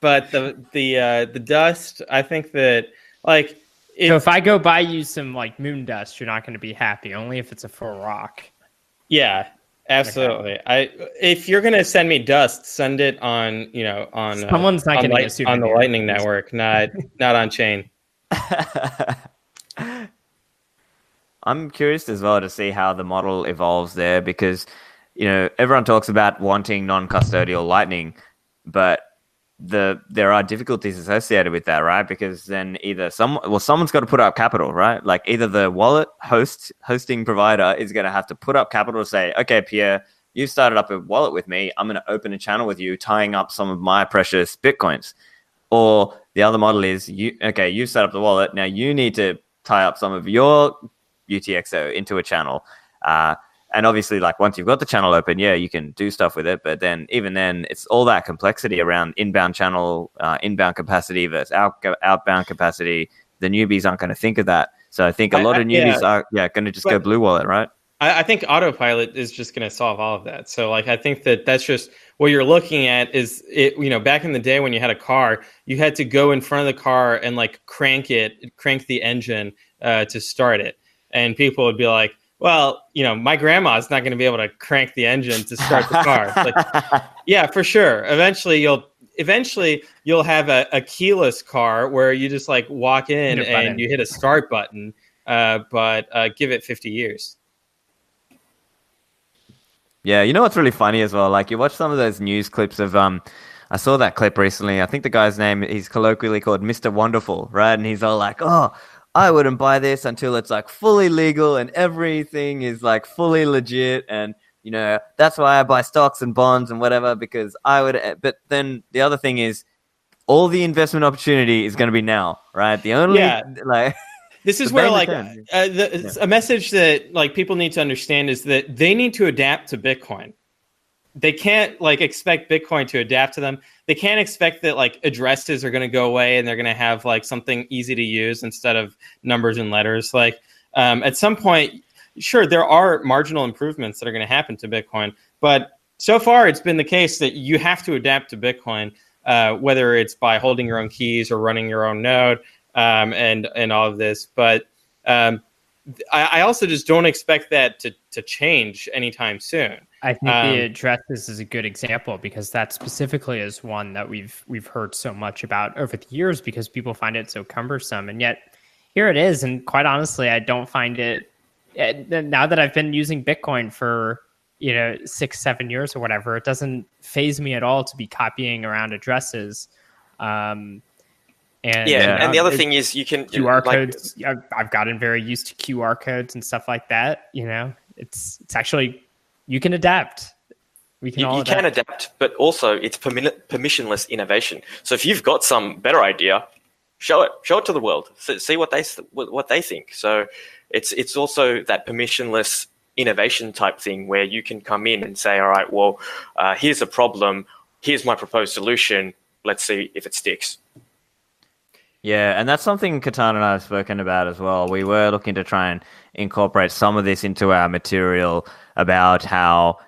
But the the uh the dust i think that like if, so if i go buy you some like moon dust you're not going to be happy only if it's a full rock. Yeah Absolutely. Okay. I if you're gonna send me dust, send it on you know on uh, someone's uh, not getting light, on the Lightning Network, not *laughs* not on chain. *laughs* I'm curious as well to see how the model evolves there because you know everyone talks about wanting non-custodial Lightning, but the there are difficulties associated with that, right? Because then either some well someone's got to put up capital, right? Like either the wallet host hosting provider is going to have to put up capital to say, okay, Pierre, you started up a wallet with me. I'm going to open a channel with you, tying up some of my precious bitcoins. Or the other model is you okay, you set up the wallet. Now you need to tie up some of your UTXO into a channel. Uh, and obviously like once you've got the channel open yeah you can do stuff with it. But then even then it's all that complexity around inbound channel uh, inbound capacity versus out, outbound capacity. The newbies aren't going to think of that. So i think a lot I, of newbies yeah. are yeah going to just but, go blue wallet right? I, I think autopilot is just going to solve all of that. So like i think that that's just what you're looking at is it you know back in the day when you had a car you had to go in front of the car and like crank it crank the engine uh, to start it. And people would be like well, you know, my grandma's not going to be able to crank the engine to start the car. like, *laughs* yeah, for sure. Eventually, you'll eventually you'll have a, a keyless car where you just like walk in and you hit a start button. Uh, but uh, give it 50 years. Yeah, you know what's really funny as well? Like you watch some of those news clips of um I saw that clip recently. I think the guy's name he's colloquially called Mr. Wonderful, right? And he's all like, "Oh, I wouldn't buy this until it's like fully legal and everything is like fully legit. And, you know, that's why I buy stocks and bonds and whatever because I would. Eh, but then the other thing is all the investment opportunity is going to be now, right? The only, yeah. like, *laughs* this is where like uh, the, yeah. a message that like people need to understand is that they need to adapt to bitcoin they can't like expect bitcoin to adapt to them. They can't expect that like addresses are going to go away and they're going to have like something easy to use instead of numbers and letters. Like um, at some point sure there are marginal improvements that are going to happen to bitcoin but so far it's been the case that you have to adapt to bitcoin uh, whether it's by holding your own keys or running your own node um, and and all of this. But um, I, I also just don't expect that to, to change anytime soon I think um, the addresses is a good example because that specifically is one that we've we've heard so much about over the years because people find it so cumbersome, and yet here it is. And quite honestly, I don't find it now that I've been using Bitcoin for you know six seven years or whatever. It doesn't faze me at all to be copying around addresses. Um, and yeah, and the other thing is you can QR like, codes. I've, I've gotten very used to QR codes and stuff like that. You know, it's it's actually you can adapt. We can you, all you adapt. can adapt, but also it's permissionless innovation. So if you've got some better idea, show it, show it to the world, see what they what they think. So it's it's also that permissionless innovation type thing where you can come in and say, all right, well, uh, here's a problem, here's my proposed solution. Let's see if it sticks. Yeah, and that's something Ketan and I have spoken about as well. We were looking to try and incorporate some of this into our material about how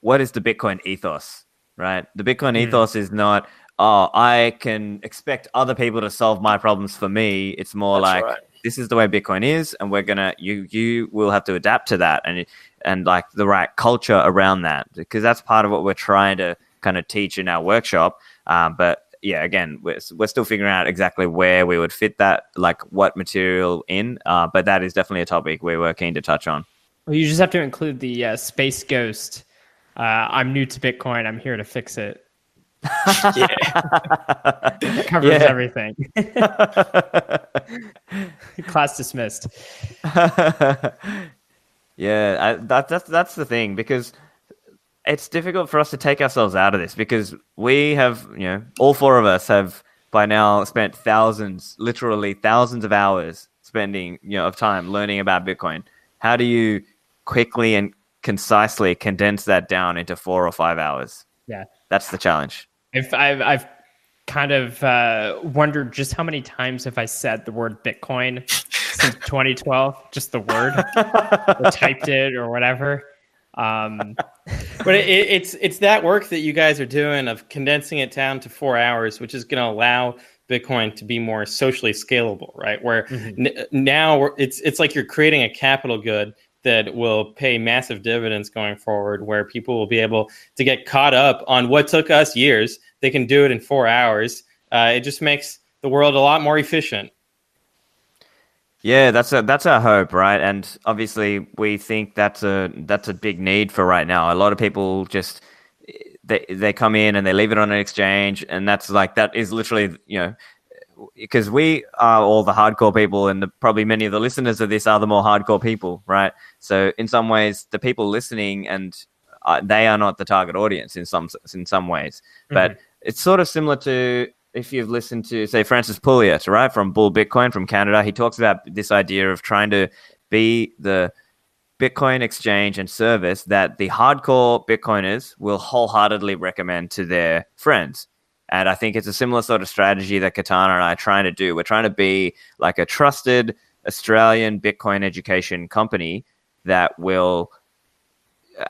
what is the Bitcoin ethos, right? The Bitcoin mm. ethos is not, oh, I can expect other people to solve my problems for me. It's more That's like right. this is the way Bitcoin is, and we're gonna you you will have to adapt to that and and like the right culture around that because that's part of what we're trying to kind of teach in our workshop. Um, but yeah, again, we're, we're still figuring out exactly where we would fit that, like what material in. Uh, but that is definitely a topic we were keen to touch on. Well, you just have to include the uh, Space Ghost. Uh, I'm new to Bitcoin. I'm here to fix it. yeah. it *laughs* covers yeah. everything. *laughs* Class dismissed. *laughs* yeah, I, that, that's that's the thing because it's difficult for us to take ourselves out of this because we have, you know, all four of us have by now spent thousands, literally thousands of hours spending, you know, of time learning about Bitcoin. How do you quickly and concisely condense that down into four or five hours. Yeah, that's the challenge. If I've, I've kind of uh, wondered just how many times have I said the word Bitcoin *laughs* since 2012, just the word, or typed it or whatever. Um, *laughs* but it, it's it's that work that you guys are doing of condensing it down to four hours, which is going to allow Bitcoin to be more socially scalable, right? Where mm-hmm. n- now it's it's like you're creating a capital good that will pay massive dividends going forward, where people will be able to get caught up on what took us years. They can do it in four hours. Uh, it just makes the world a lot more efficient. Yeah, that's a that's our hope, right? And obviously, we think that's a that's a big need for right now. A lot of people just they they come in and they leave it on an exchange, and that's like that is literally you know because we are all the hardcore people, and the, probably many of the listeners of this are the more hardcore people, right? So in some ways, the people listening and uh, they are not the target audience in some in some ways, mm-hmm. but it's sort of similar to if you've listened to say Francis Pouliot, right, from Bull Bitcoin from Canada. He talks about this idea of trying to be the Bitcoin exchange and service that the hardcore Bitcoiners will wholeheartedly recommend to their friends. And I think it's a similar sort of strategy that Ketan and I are trying to do. We're trying to be like a trusted Australian Bitcoin education company that will,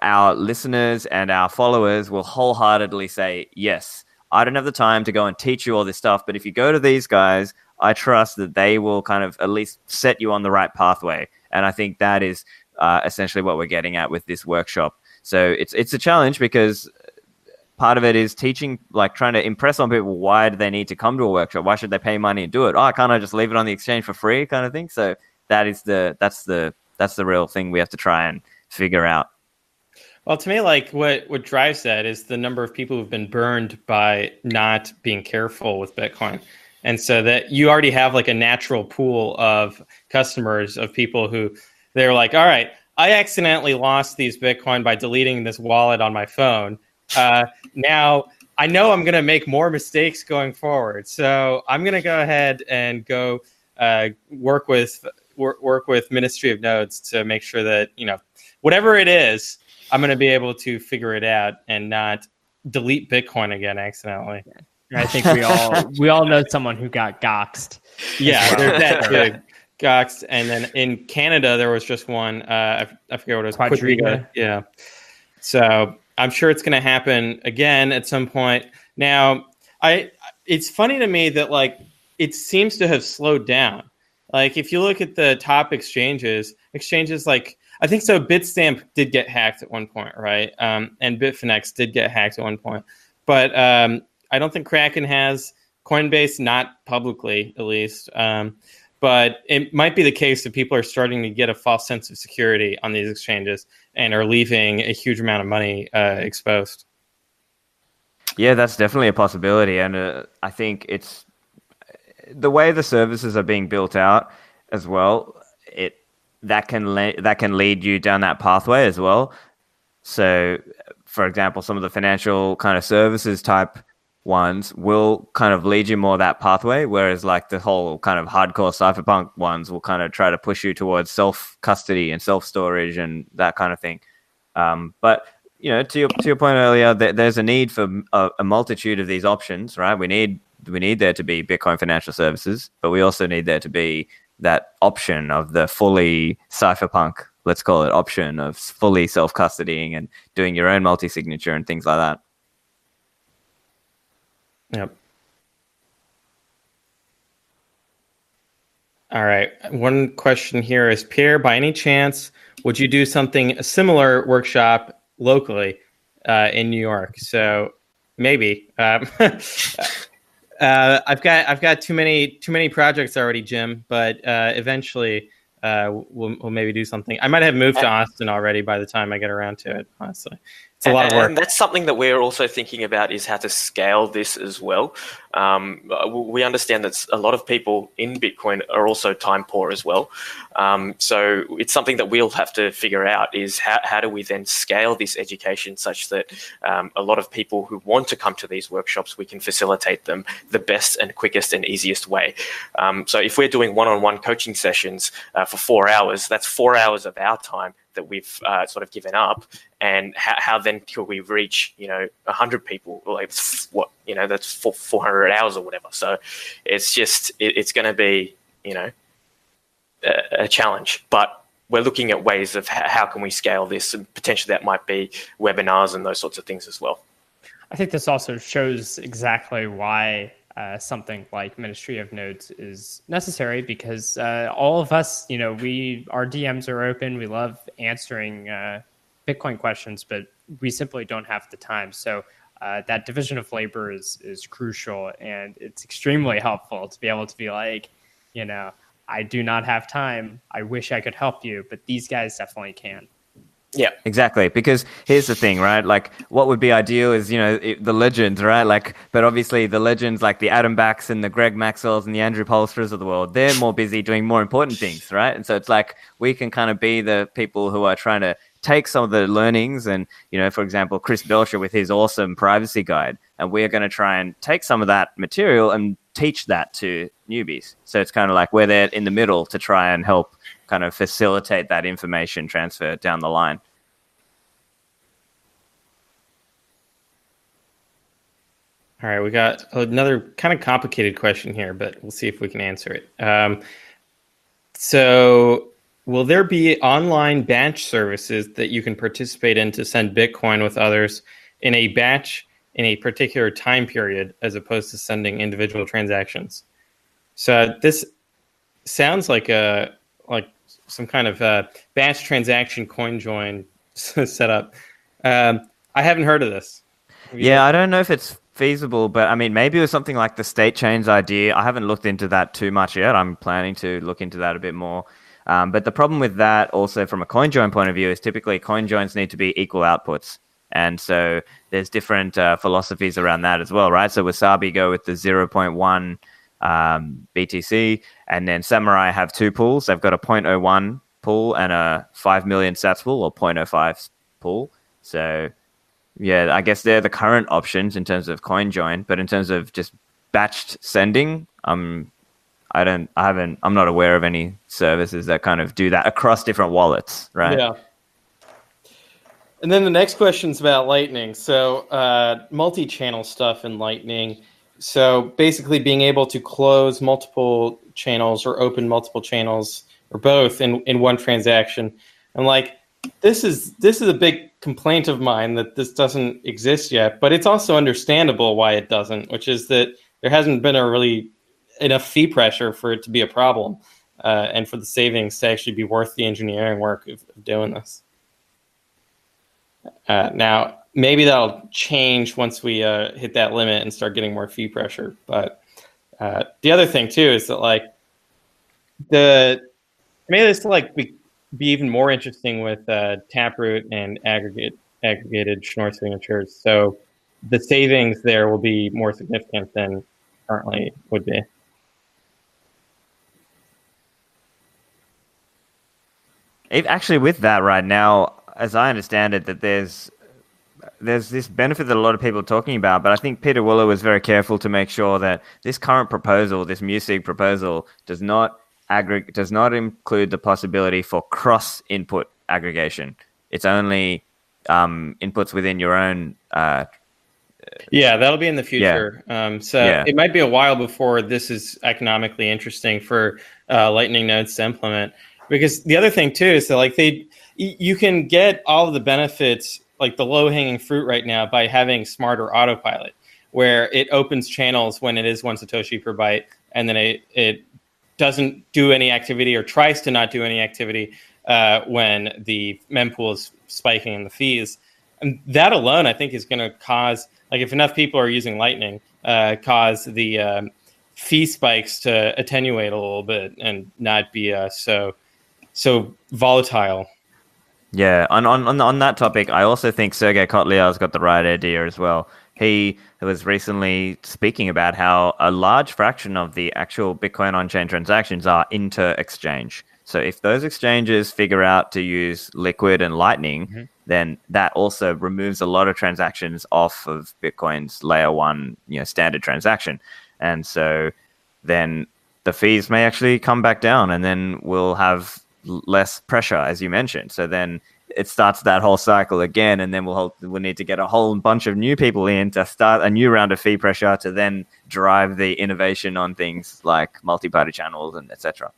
our listeners and our followers will wholeheartedly say, yes, I don't have the time to go and teach you all this stuff. But if you go to these guys, I trust that they will kind of at least set you on the right pathway. And I think that is uh, essentially what we're getting at with this workshop. So it's it's a challenge because part of it is teaching, like trying to impress on people why do they need to come to a workshop? Why should they pay money and do it? Oh, can't I just leave it on the exchange for free, kind of thing? So that is the that's the that's the real thing we have to try and figure out. Well, to me, like what what drives that is the number of people who've been burned by not being careful with Bitcoin, and so that you already have like a natural pool of customers of people who they're like, all right, I accidentally lost these Bitcoin by deleting this wallet on my phone uh, now, I know I'm going to make more mistakes going forward, so I'm going to go ahead and go uh, work with work, work with Ministry of Nodes to make sure that you know whatever it is, I'm going to be able to figure it out and not delete Bitcoin again accidentally. I think we all we all know someone who got goxed. Yeah, well. there's *laughs* that too. Goxed, and then in Canada there was just one. Uh, I, I forget what it was. Quadriga. Yeah. So I'm sure it's going to happen again at some point. Now, I it's funny to me that like it seems to have slowed down. Like if you look at the top exchanges, exchanges like I think so. Bitstamp did get hacked at one point, right? Um, and Bitfinex did get hacked at one point, but um, I don't think Kraken has. Coinbase, not publicly, at least. Um, but it might be the case that people are starting to get a false sense of security on these exchanges and are leaving a huge amount of money uh, exposed. Yeah, that's definitely a possibility, and uh, I think it's the way the services are being built out as well. It that can le- that can lead you down that pathway as well. So, for example, some of the financial kind of services type ones will kind of lead you more that pathway, whereas like the whole kind of hardcore cypherpunk ones will kind of try to push you towards self custody and self storage and that kind of thing. Um, but you know, to your to your point earlier, th- there's a need for a, a, multitude of these options, right? We need we need there to be Bitcoin financial services, but we also need there to be that option of the fully cypherpunk, let's call it option of fully self custodying and doing your own multi signature and things like that. Yep. All right. One question here is Pierre, by any chance, would you do something a similar workshop locally uh, in New York? So maybe. Um, *laughs* uh, I've got I've got too many too many projects already, Jim. But uh, eventually, uh, we'll, we'll maybe do something. I might have moved to Austin already by the time I get around to it. Honestly, it's a lot of work. And that's something that we're also thinking about is how to scale this as well. Um, we understand that a lot of people in Bitcoin are also time poor as well. Um, so it's something that we'll have to figure out is how, how do we then scale this education such that um, a lot of people who want to come to these workshops, we can facilitate them the best and quickest and easiest way. Um, so if we're doing one-on-one coaching sessions uh, for four hours, that's four hours of our time that we've uh, sort of given up and how, how, then could we reach you know 100 people? Like what you know that's 400 hours or whatever. So it's just it, it's going to be you know a, a, challenge. But we're looking at ways of how can we scale this? And potentially that might be webinars and those sorts of things as well. I think this also shows exactly why uh, something like Ministry of Nodes is necessary because uh, all of us, you know, we our DMs are open. We love answering uh, Bitcoin questions, but we simply don't have the time. So uh, that division of labor is is crucial, and it's extremely helpful to be able to be like, you know, I do not have time. I wish I could help you, but these guys definitely can. Yeah, exactly. Because here's the thing, right? Like, what would be ideal is you know it, the legends, right? Like, but obviously the legends like the Adam Backs and the Greg Maxwell's and the Andrew Poelstras of the world, they're more busy doing more important things, right? And so it's like we can kind of be the people who are trying to take some of the learnings and you know, for example, Chris Belcher with his awesome privacy guide, and we're going to try and take some of that material and teach that to newbies. So it's kind of like we're there in the middle to try and help kind of facilitate that information transfer down the line. All right, we got another kind of complicated question here, but we'll see if we can answer it. Um, so, will there be online batch services that you can participate in to send Bitcoin with others in a batch in a particular time period as opposed to sending individual transactions? So, this sounds like a like some kind of uh, batch transaction coin join *laughs* setup. Um, I haven't heard of this. Yeah, I don't know if it's feasible, but I mean, maybe it was something like the state chains idea. I haven't looked into that too much yet. I'm planning to look into that a bit more. Um, but the problem with that, also from a coin join point of view, is typically coin joins need to be equal outputs. And so there's different uh, philosophies around that as well, right? So Wasabi go with the 0.1 um, BTC, and then Samurai have two pools. They've got a 0.01 pool and a 5 million sats pool or 0.05 pool. So yeah, I guess they're the current options in terms of coin join, but in terms of just batched sending, um, I don't, I haven't, I'm not aware of any services that kind of do that across different wallets, right? Yeah. And then the next question is about Lightning. So uh, multi-channel stuff in Lightning. So basically, being able to close multiple channels or open multiple channels or both in, in one transaction. And like this is this is a big complaint of mine that this doesn't exist yet, but it's also understandable why it doesn't, which is that there hasn't been a really enough fee pressure for it to be a problem, uh, and for the savings to actually be worth the engineering work of, of doing this. Uh, now, maybe that'll change once we uh, hit that limit and start getting more fee pressure. But uh, the other thing too is that like the maybe this like be be even more interesting with uh, Taproot and aggregate aggregated Schnorr signatures. So the savings there will be more significant than currently would be. Actually, with that right now, as I understand it, that there's there's this benefit that a lot of people are talking about, but I think Pieter Wuille was very careful to make sure that this current proposal, this MuSig proposal, does not aggregate does not include the possibility for cross input aggregation. It's only um, inputs within your own. Uh, yeah, that'll be in the future. Yeah. Um, so yeah. it might be a while before this is economically interesting for uh, Lightning nodes to implement. Because the other thing too is that like they, you can get all of the benefits, like the low hanging fruit right now, by having smarter autopilot, where it opens channels when it is one satoshi per byte, and then it it doesn't do any activity or tries to not do any activity uh, when the mempool is spiking in the fees. And that alone, I think, is going to cause, like, if enough people are using Lightning, uh, cause the um, fee spikes to attenuate a little bit and not be uh, so so volatile. Yeah, on, on on that topic, I also think Sergej Kotliar's got the right idea as well. He was recently speaking about how a large fraction of the actual Bitcoin on chain transactions are inter exchange. So if those exchanges figure out to use Liquid and Lightning, mm-hmm. then that also removes a lot of transactions off of Bitcoin's layer one, you know, standard transaction. And so then the fees may actually come back down and then we'll have less pressure, as you mentioned. So then it starts that whole cycle again, and then we'll we'll need to get a whole bunch of new people in to start a new round of fee pressure to then drive the innovation on things like multi-party channels and etc.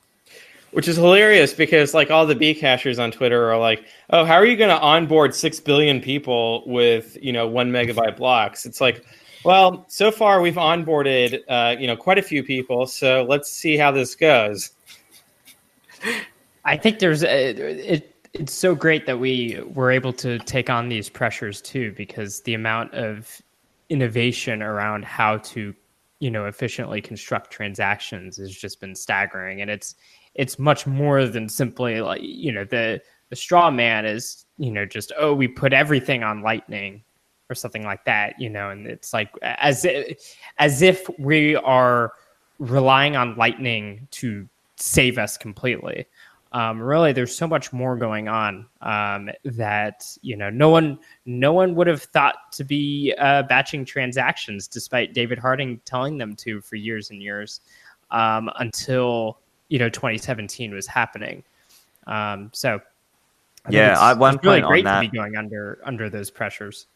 Which is hilarious because like all the Bcashers on Twitter are like, "Oh, how are you going to onboard six billion people with you know one megabyte blocks?" It's like, well, so far we've onboarded uh, you know quite a few people, so let's see how this goes. I think there's a, it it's so great that we were able to take on these pressures too, because the amount of innovation around how to, you know, efficiently construct transactions has just been staggering, and it's it's much more than simply like you know the the straw man is you know just oh we put everything on lightning or something like that you know and it's like as if, as if we are relying on lightning to save us completely um, really there's so much more going on um, that you know no one no one would have thought to be uh, batching transactions despite david harding telling them to for years and years um, until you know 2017 was happening. Um, so I yeah at one really point great on that to be going under under those pressures.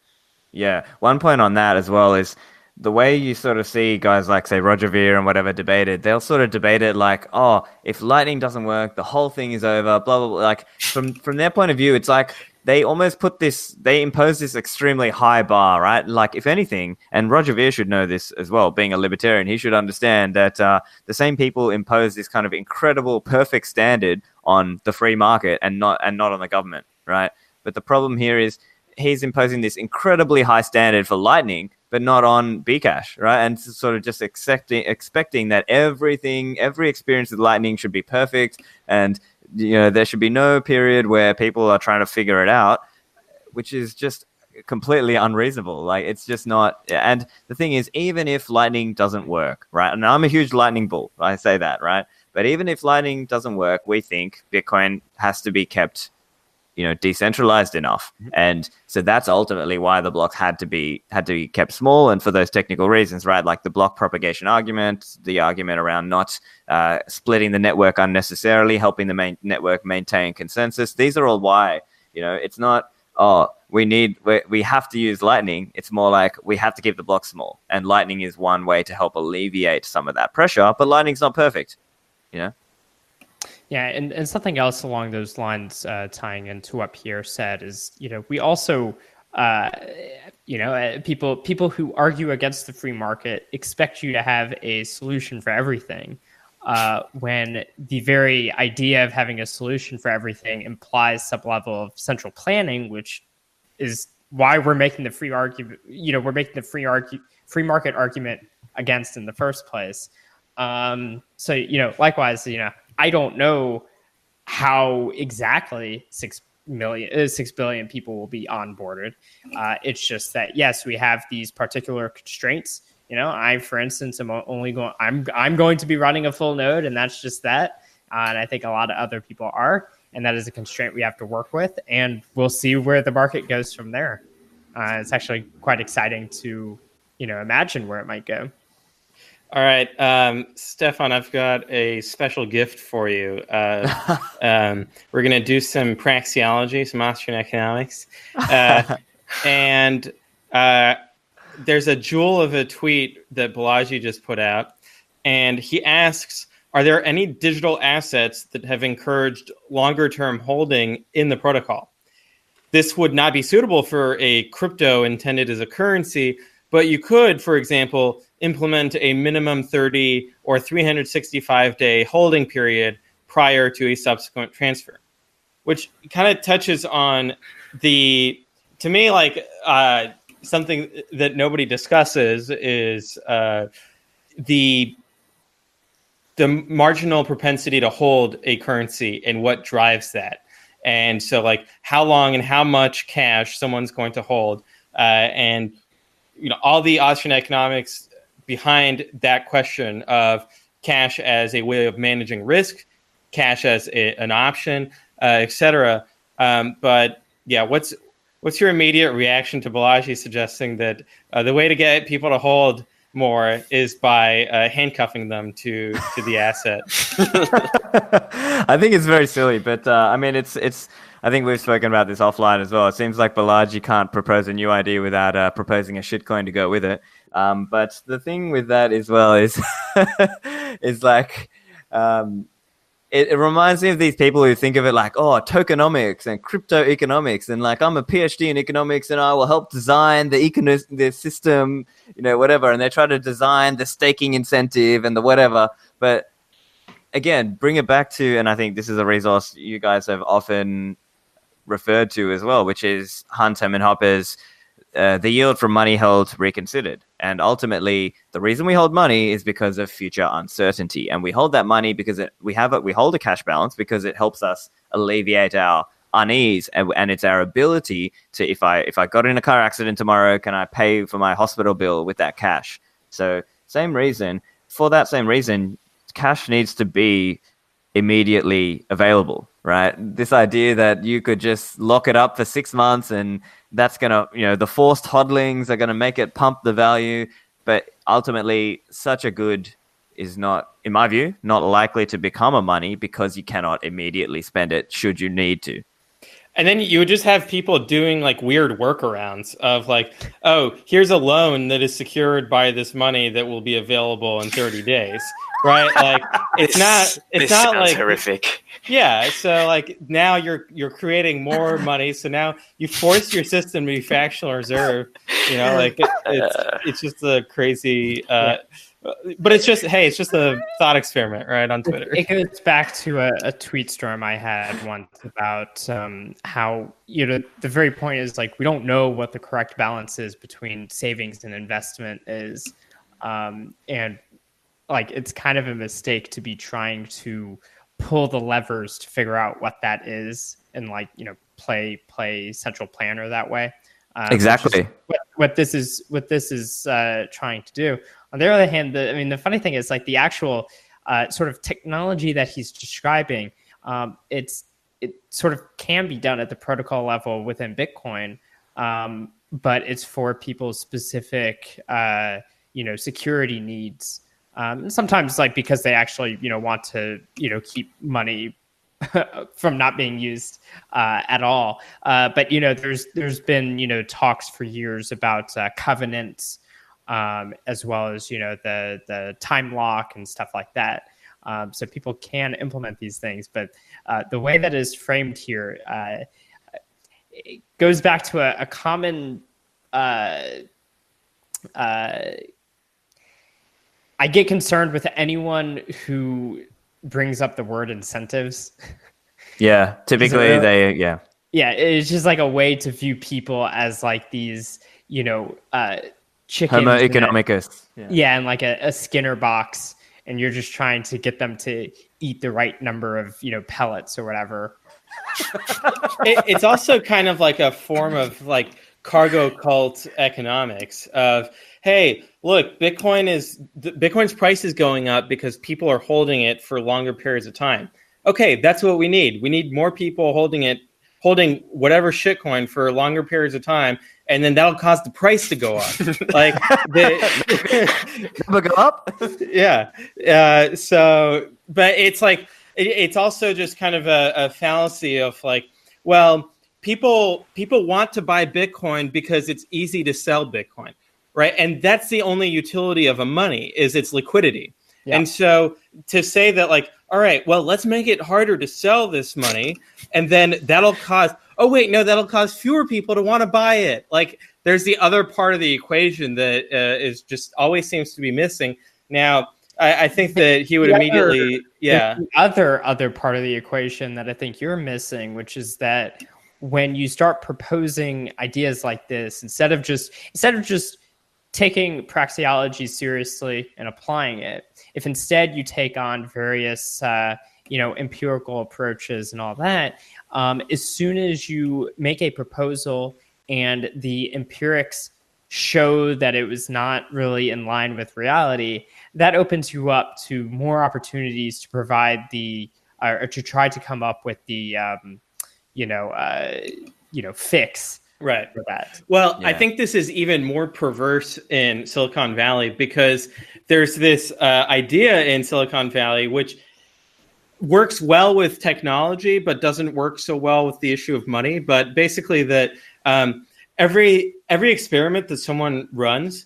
Yeah one point on that as well is the way you sort of see guys like say Roger Ver and whatever debated, they'll sort of debate it like, oh, if lightning doesn't work, the whole thing is over. Blah blah blah. Like from from their point of view, it's like they almost put this, they impose this extremely high bar, right? Like if anything, and Roger Ver should know this as well, being a libertarian, he should understand that uh, the same people impose this kind of incredible, perfect standard on the free market and not and not on the government, right? But the problem here is he's imposing this incredibly high standard for lightning but not on Bcash, right? And sort of just expecting expecting that everything, every experience with Lightning should be perfect, and you know there should be no period where people are trying to figure it out, which is just completely unreasonable. Like it's just not. And the thing is, even if Lightning doesn't work, right? And I'm a huge Lightning bull. I say that, right? But even if Lightning doesn't work, we think Bitcoin has to be kept you know decentralized enough. Mm-hmm. and so that's ultimately why the blocks had to be had to be kept small. And for those technical reasons right like the block propagation argument the argument around not uh, splitting the network unnecessarily helping the main network maintain consensus these are all why you know it's not oh we need we, we have to use lightning. It's more like we have to keep the block small. And lightning is one way to help alleviate some of that pressure but lightning's not perfect you know yeah, and, and something else along those lines, uh, tying into what Pierre said, is you know we also uh, you know uh, people people who argue against the free market expect you to have a solution for everything, uh, when the very idea of having a solution for everything implies some level of central planning, which is why we're making the free argument. You know, we're making the free argue free market argument against in the first place. Um, so you know, likewise, you know, I don't know how exactly six million, uh, six billion people will be onboarded. Uh, it's just that yes, we have these particular constraints. You know, I, for instance, am only going. I'm I'm going to be running a full node, and that's just that. Uh, and I think a lot of other people are, and that is a constraint we have to work with. And we'll see where the market goes from there. Uh, it's actually quite exciting to, you know, imagine where it might go. All right, um, Stephan, I've got a special gift for you. Uh, *laughs* um, we're going to do some praxeology, some Austrian economics. Uh, *laughs* and uh, there's a jewel of a tweet that Balaji just put out. And he asks Are there any digital assets that have encouraged longer term holding in the protocol? This would not be suitable for a crypto intended as a currency, but you could, for example, implement a minimum 30 or 365 day holding period prior to a subsequent transfer, which kind of touches on the, to me, like uh, something that nobody discusses is uh, the the marginal propensity to hold a currency and what drives that. And so, like, how long and how much cash someone's going to hold, uh, and you know, all the Austrian economics behind that question of cash as a way of managing risk, cash as a, an option, uh, etc. Um, but yeah, what's what's your immediate reaction to Balaji suggesting that uh, the way to get people to hold more is by uh, handcuffing them to to the asset? *laughs* I think it's very silly, but uh, I mean, it's it's. I think we've spoken about this offline as well. It seems like Balaji can't propose a new idea without uh, proposing a shitcoin to go with it. Um, but the thing with that as well is, *laughs* is like, um, it, it, reminds me of these people who think of it like, oh, tokenomics and crypto economics, and like I'm a PhD in economics, and I will help design the econo- the system, you know, whatever. And they try to design the staking incentive and the whatever. But again, bring it back to, and I think this is a resource you guys have often referred to as well, which is Hutt and Hoppe's uh, the yield from money held reconsidered. And ultimately, the reason we hold money is because of future uncertainty, and we hold that money because it, we have it. We hold a cash balance because it helps us alleviate our unease and, and it's our ability to if i if i got in a car accident tomorrow can i pay for my hospital bill with that cash so same reason for that same reason cash needs to be immediately available right this idea that you could just lock it up for six months and that's gonna you know the forced hodlings are gonna make it pump the value but ultimately such a good is not, in my view, not likely to become a money because you cannot immediately spend it should you need to. And then you would just have people doing like weird workarounds of like, oh, here's a loan that is secured by this money that will be available in 30 days. Right? Like it's not it's not like horrific. Yeah. So like now you're you're creating more money. So now you force your system to be fractional reserve. You know, like it, it's it's just a crazy uh, but it's just hey, it's just a thought experiment, right, on Twitter. It goes back to a, a tweet storm I had once about um, how you know the very point is like we don't know what the correct balance is between savings and investment is, um, and like it's kind of a mistake to be trying to pull the levers to figure out what that is and like you know play play central planner that way. Um, exactly. What, what, this is what this is uh, trying to do. On the other hand, the, I mean, the funny thing is like the actual uh, sort of technology that he's describing. Um, it's it sort of can be done at the protocol level within Bitcoin, um, but it's for people's specific, uh, you know, security needs. Um, sometimes, like because they actually, you know, want to, you know, keep money *laughs* from not being used uh, at all. Uh, but you know, there's there's been you know talks for years about uh, covenants, um, as well as you know the the time lock and stuff like that. Um, so people can implement these things, but uh, the way that is framed here uh, goes back to a, a common. I get concerned with anyone who brings up the word incentives. *laughs* Yeah, typically they yeah. Yeah, it's just like a way to view people as like these, you know, uh chickens. Homo economicus. Yeah. yeah, and like a, a Skinner box, and you're just trying to get them to eat the right number of, you know, pellets or whatever. *laughs* it, it's also kind of like a form of like cargo cult economics of hey look bitcoin is bitcoin's price is going up because people are holding it for longer periods of time. Okay that's what we need. We need more people holding it holding whatever shitcoin for longer periods of time and then that'll cause the price to go up. *laughs* Like the go up? *laughs* Yeah. Uh, so but it's like it, it's also just kind of a, a fallacy of like well people people want to buy bitcoin because it's easy to sell bitcoin right? And that's the only utility of a money is its liquidity. Yeah. and so to say that like all right well let's make it harder to sell this money and then that'll cause oh wait no that'll cause fewer people to want to buy it. Like there's the other part of the equation that uh, is just always seems to be missing. Now I, I think that he would immediately other, yeah. the other other part of the equation that i think you're missing which is that when you start proposing ideas like this instead of just instead of just taking praxeology seriously and applying it if instead you take on various uh, you know empirical approaches and all that um, as soon as you make a proposal and the empirics show that it was not really in line with reality that opens you up to more opportunities to provide the or to try to come up with the um, you know, uh, you know, fix right for that. Well, yeah. I think this is even more perverse in Silicon Valley because there's this uh, idea in Silicon Valley which works well with technology but doesn't work so well with the issue of money. But basically, that um, every every experiment that someone runs,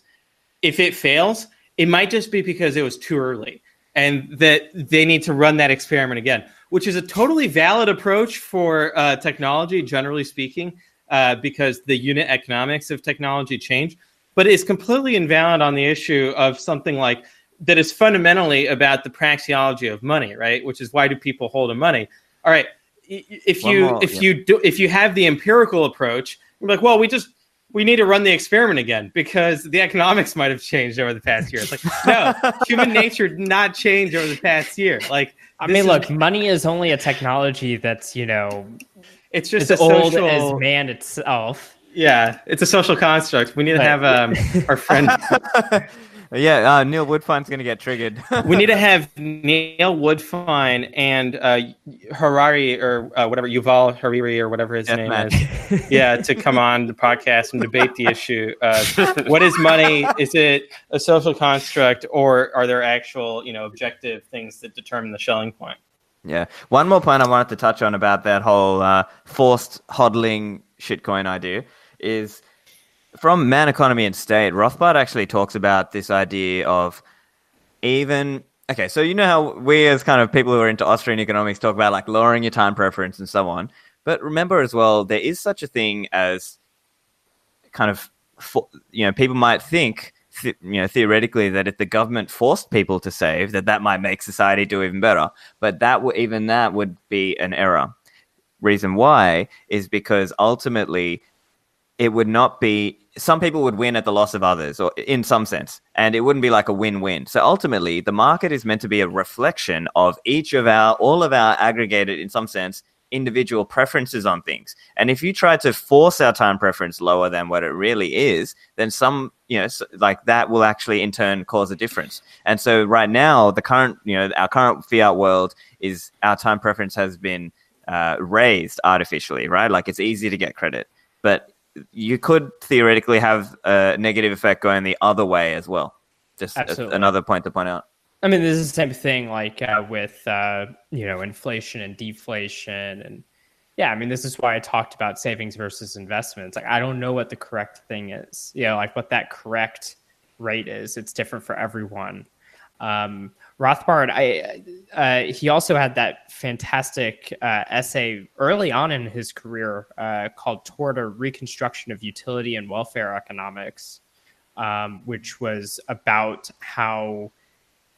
if it fails, it might just be because it was too early and that they need to run that experiment again which is a totally valid approach for uh, technology, generally speaking, uh, because the unit economics of technology change. But it's completely invalid on the issue of something like that is fundamentally about the praxeology of money, right? Which is why do people hold a money? All right, if you more, if yeah. you do if you have the empirical approach, you're like, well, we just we need to run the experiment again because the economics might have changed over the past year. It's like, no, *laughs* human nature did not change over the past year. Like, I mean, look, money is only a technology that's you know, it's just as a old social, as man itself. Yeah, it's a social construct. We need to have um, our friend. *laughs* *laughs* yeah, uh, Neil Woodfine's going to get triggered. *laughs* we need to have Neil Woodfine and uh, Harari or uh, whatever Yuval Hariri or whatever his name man. is. yeah, to come on the podcast and debate the issue. Uh, what is money? Is it a social construct, or are there actual, you know, objective things that determine the Schelling point? Yeah. One more point I wanted to touch on about that whole uh, forced hodling shitcoin idea is from Man Economy and State, Rothbard actually talks about this idea of even okay, so you know how we as kind of people who are into Austrian economics talk about like lowering your time preference and so on. But remember as well, there is such a thing as kind of you know people might think you know theoretically that if the government forced people to save that that might make society do even better but that would even that would be an error reason why is because ultimately it would not be some people would win at the loss of others or in some sense and it wouldn't be like a win-win. So ultimately the market is meant to be a reflection of each of our all of our aggregated in some sense individual preferences on things. And if you try to force our time preference lower than what it really is then some you know like that will actually in turn cause a difference. And so right now the current you know our current fiat world is our time preference has been uh, raised artificially right? Like it's easy to get credit. But you could theoretically have a negative effect going the other way as well. Just another point to point out. I mean, this is the same thing like uh, with uh, you know inflation and deflation, and yeah, I mean, this is why I talked about savings versus investments. Like, I don't know what the correct thing is. You know, like what that correct rate is. It's different for everyone. Um, Rothbard, I uh, he also had that fantastic uh, essay early on in his career uh, called "Toward a Reconstruction of Utility and Welfare Economics," um, which was about how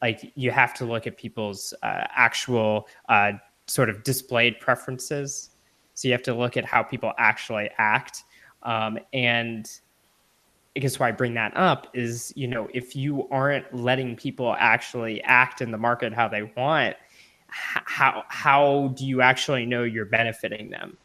like you have to look at people's uh, actual uh, sort of displayed preferences. So you have to look at how people actually act, um, and I guess why I bring that up is, you know, if you aren't letting people actually act in the market how they want, how how do you actually know you're benefiting them?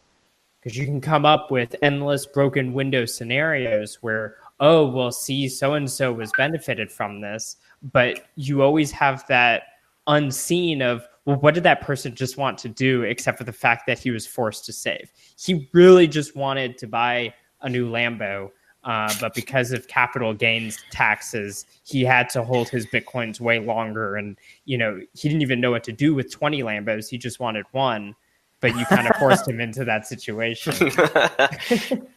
Because you can come up with endless broken window scenarios where, oh, well, see, so and so was benefited from this, but you always have that unseen of, well, what did that person just want to do except for the fact that he was forced to save? He really just wanted to buy a new Lambo uh, but because of capital gains taxes, he had to hold his bitcoins way longer. And you know, he didn't even know what to do with 20 Lambos. He just wanted one, but you kind of forced him into that situation. *laughs* *laughs*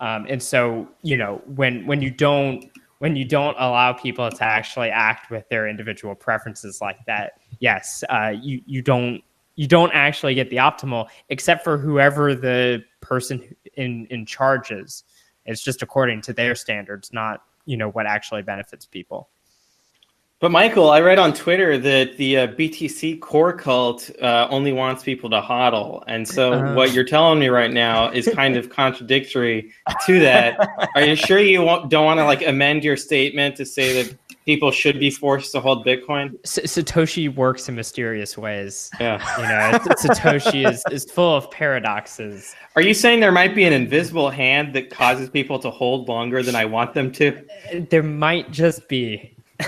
um, and so, you know, when when you don't when you don't allow people to actually act with their individual preferences like that, yes, uh, you you don't you don't actually get the optimal, except for whoever the person in in charge is. It's just according to their standards, not you know what actually benefits people. But Michael, I read on Twitter that the uh, BTC core cult uh, only wants people to hodl, and so uh, what you're telling me right now is kind of contradictory to that. Are you sure you don't want to like amend your statement to say that people should be forced to hold Bitcoin? S- Satoshi works in mysterious ways. Yeah, you know, Satoshi is is full of paradoxes. Are you saying there might be an invisible hand that causes people to hold longer than I want them to? There might just be. *laughs*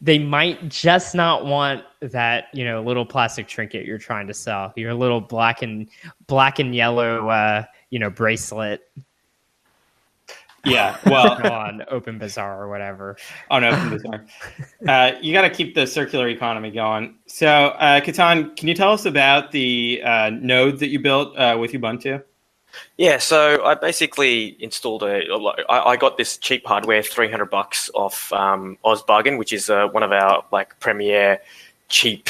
they might just not want that you know little plastic trinket you're trying to sell your little black and black and yellow uh, you know bracelet yeah well *laughs* on OpenBazaar or whatever on open *laughs* bazaar uh, you got to keep the circular economy going so uh, Ketan, can you tell us about the uh, node that you built uh, with ubuntu yeah, so I basically installed a. I got this cheap hardware, three hundred bucks off um, Ozbargain, which is uh, one of our like premier cheap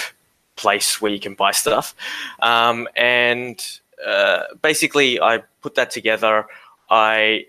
place where you can buy stuff. Um, and uh, basically, I put that together. I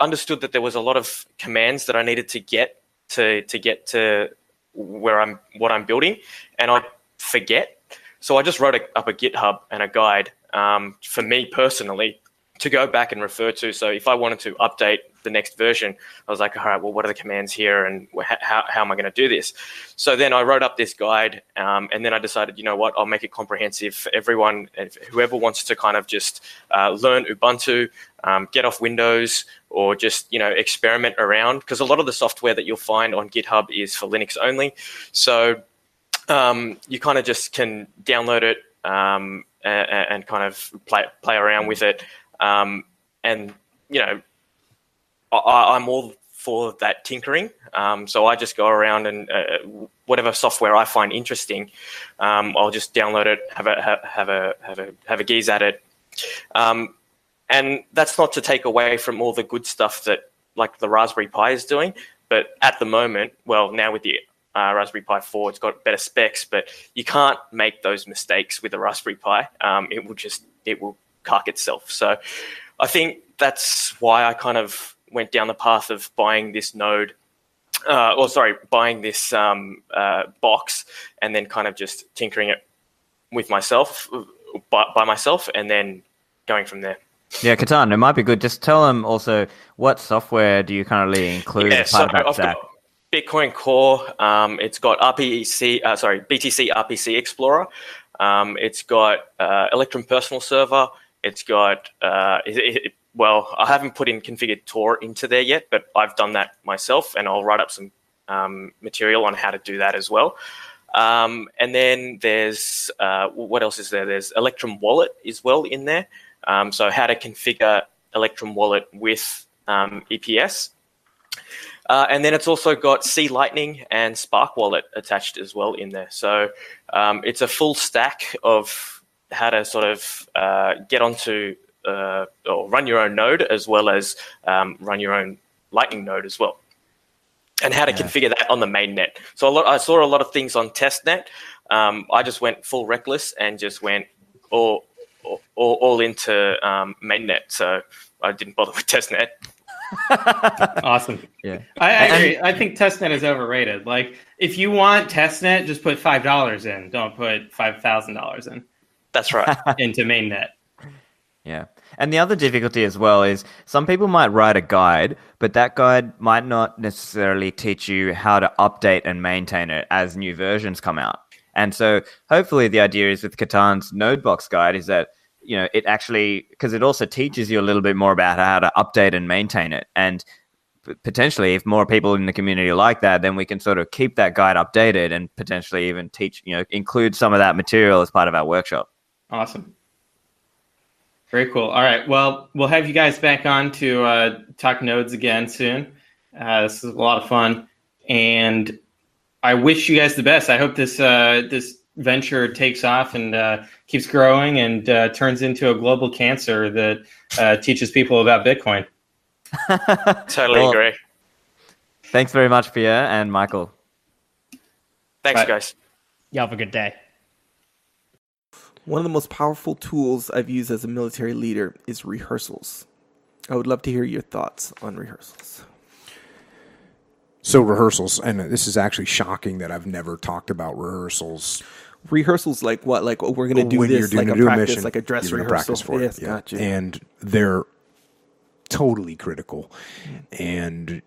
understood that there was a lot of commands that I needed to get to to get to where I'm what I'm building, and I forget. So I just wrote a, up a GitHub and a guide um, for me personally to go back and refer to. So if I wanted to update the next version, I was like, all right, well, what are the commands here, and how, how am I going to do this? So then I wrote up this guide, um, and then I decided, you know what, I'll make it comprehensive for everyone, whoever wants to kind of just uh, learn Ubuntu, um, get off Windows, or just you know experiment around, because a lot of the software that you'll find on GitHub is for Linux only. So um, you kind of just can download it um, and, and, kind of play play around with it. Um, and you know, I, am all for that tinkering. Um, so I just go around and uh, whatever software I find interesting, um, I'll just download it, have a have, a have a have a gaze at it. Um, and that's not to take away from all the good stuff that like the Raspberry Pi is doing. But at the moment, well, now with the uh, Raspberry Pi 4. It's got better specs, but you can't make those mistakes with a Raspberry Pi. Um, it will just it will cark itself. So I think that's why I kind of went down the path of buying this node. Uh, or sorry, buying this um, uh, box and then kind of just tinkering it with myself by, by myself, and then going from there. Yeah, Ketan, it might be good. Just tell them also what software do you currently include yeah, as part so of that I've stack? Got, Bitcoin Core. Um, it's got RPC, uh, sorry, BTC RPC Explorer. Um, it's got uh, Electrum Personal Server. It's got uh, it, it, well, I haven't put in configured Tor into there yet, but I've done that myself, and I'll write up some um, material on how to do that as well. Um, and then there's uh, what else is there? There's Electrum Wallet as well in there. Um, so how to configure Electrum Wallet with um, EPS. Uh, and then it's also got C Lightning and Spark Wallet attached as well in there. So um, it's a full stack of how to sort of uh, get onto uh, or run your own node as well as um, run your own Lightning node as well. And how to yeah. configure that on the mainnet. So lot, I saw a lot of things on testnet. Um, I just went full reckless and just went all all, all into um, mainnet. So I didn't bother with testnet. *laughs* awesome. Yeah, I, I agree. I think testnet is overrated. Like, if you want testnet, just put five dollars in. Don't put five thousand dollars in. That's right. *laughs* into mainnet. Yeah. And the other difficulty as well is some people might write a guide, but that guide might not necessarily teach you how to update and maintain it as new versions come out. And so hopefully the idea is with Ketan's Nodebox guide is that you know it actually because it also teaches you a little bit more about how to update and maintain it. And potentially if more people in the community like that then we can sort of keep that guide updated and potentially even teach you know include some of that material as part of our workshop. Awesome very cool all right well we'll have you guys back on to uh, talk nodes again soon uh, this is a lot of fun and i wish you guys the best i hope this uh, this venture takes off and uh, keeps growing and uh, turns into a global cancer that uh, teaches people about Bitcoin. *laughs* totally well, agree. Thanks very much, Pierre and Michael. Thanks, Bye. guys. You have a good day. One of the most powerful tools I've used as a military leader is rehearsals. I would love to hear your thoughts on rehearsals. So rehearsals, and this is actually shocking that I've never talked about rehearsals. Rehearsals like what? Like oh, we're going to do when this, like a, practice, mission, like a dress rehearsal. For yes, it. Yeah. Gotcha. And they're totally critical. And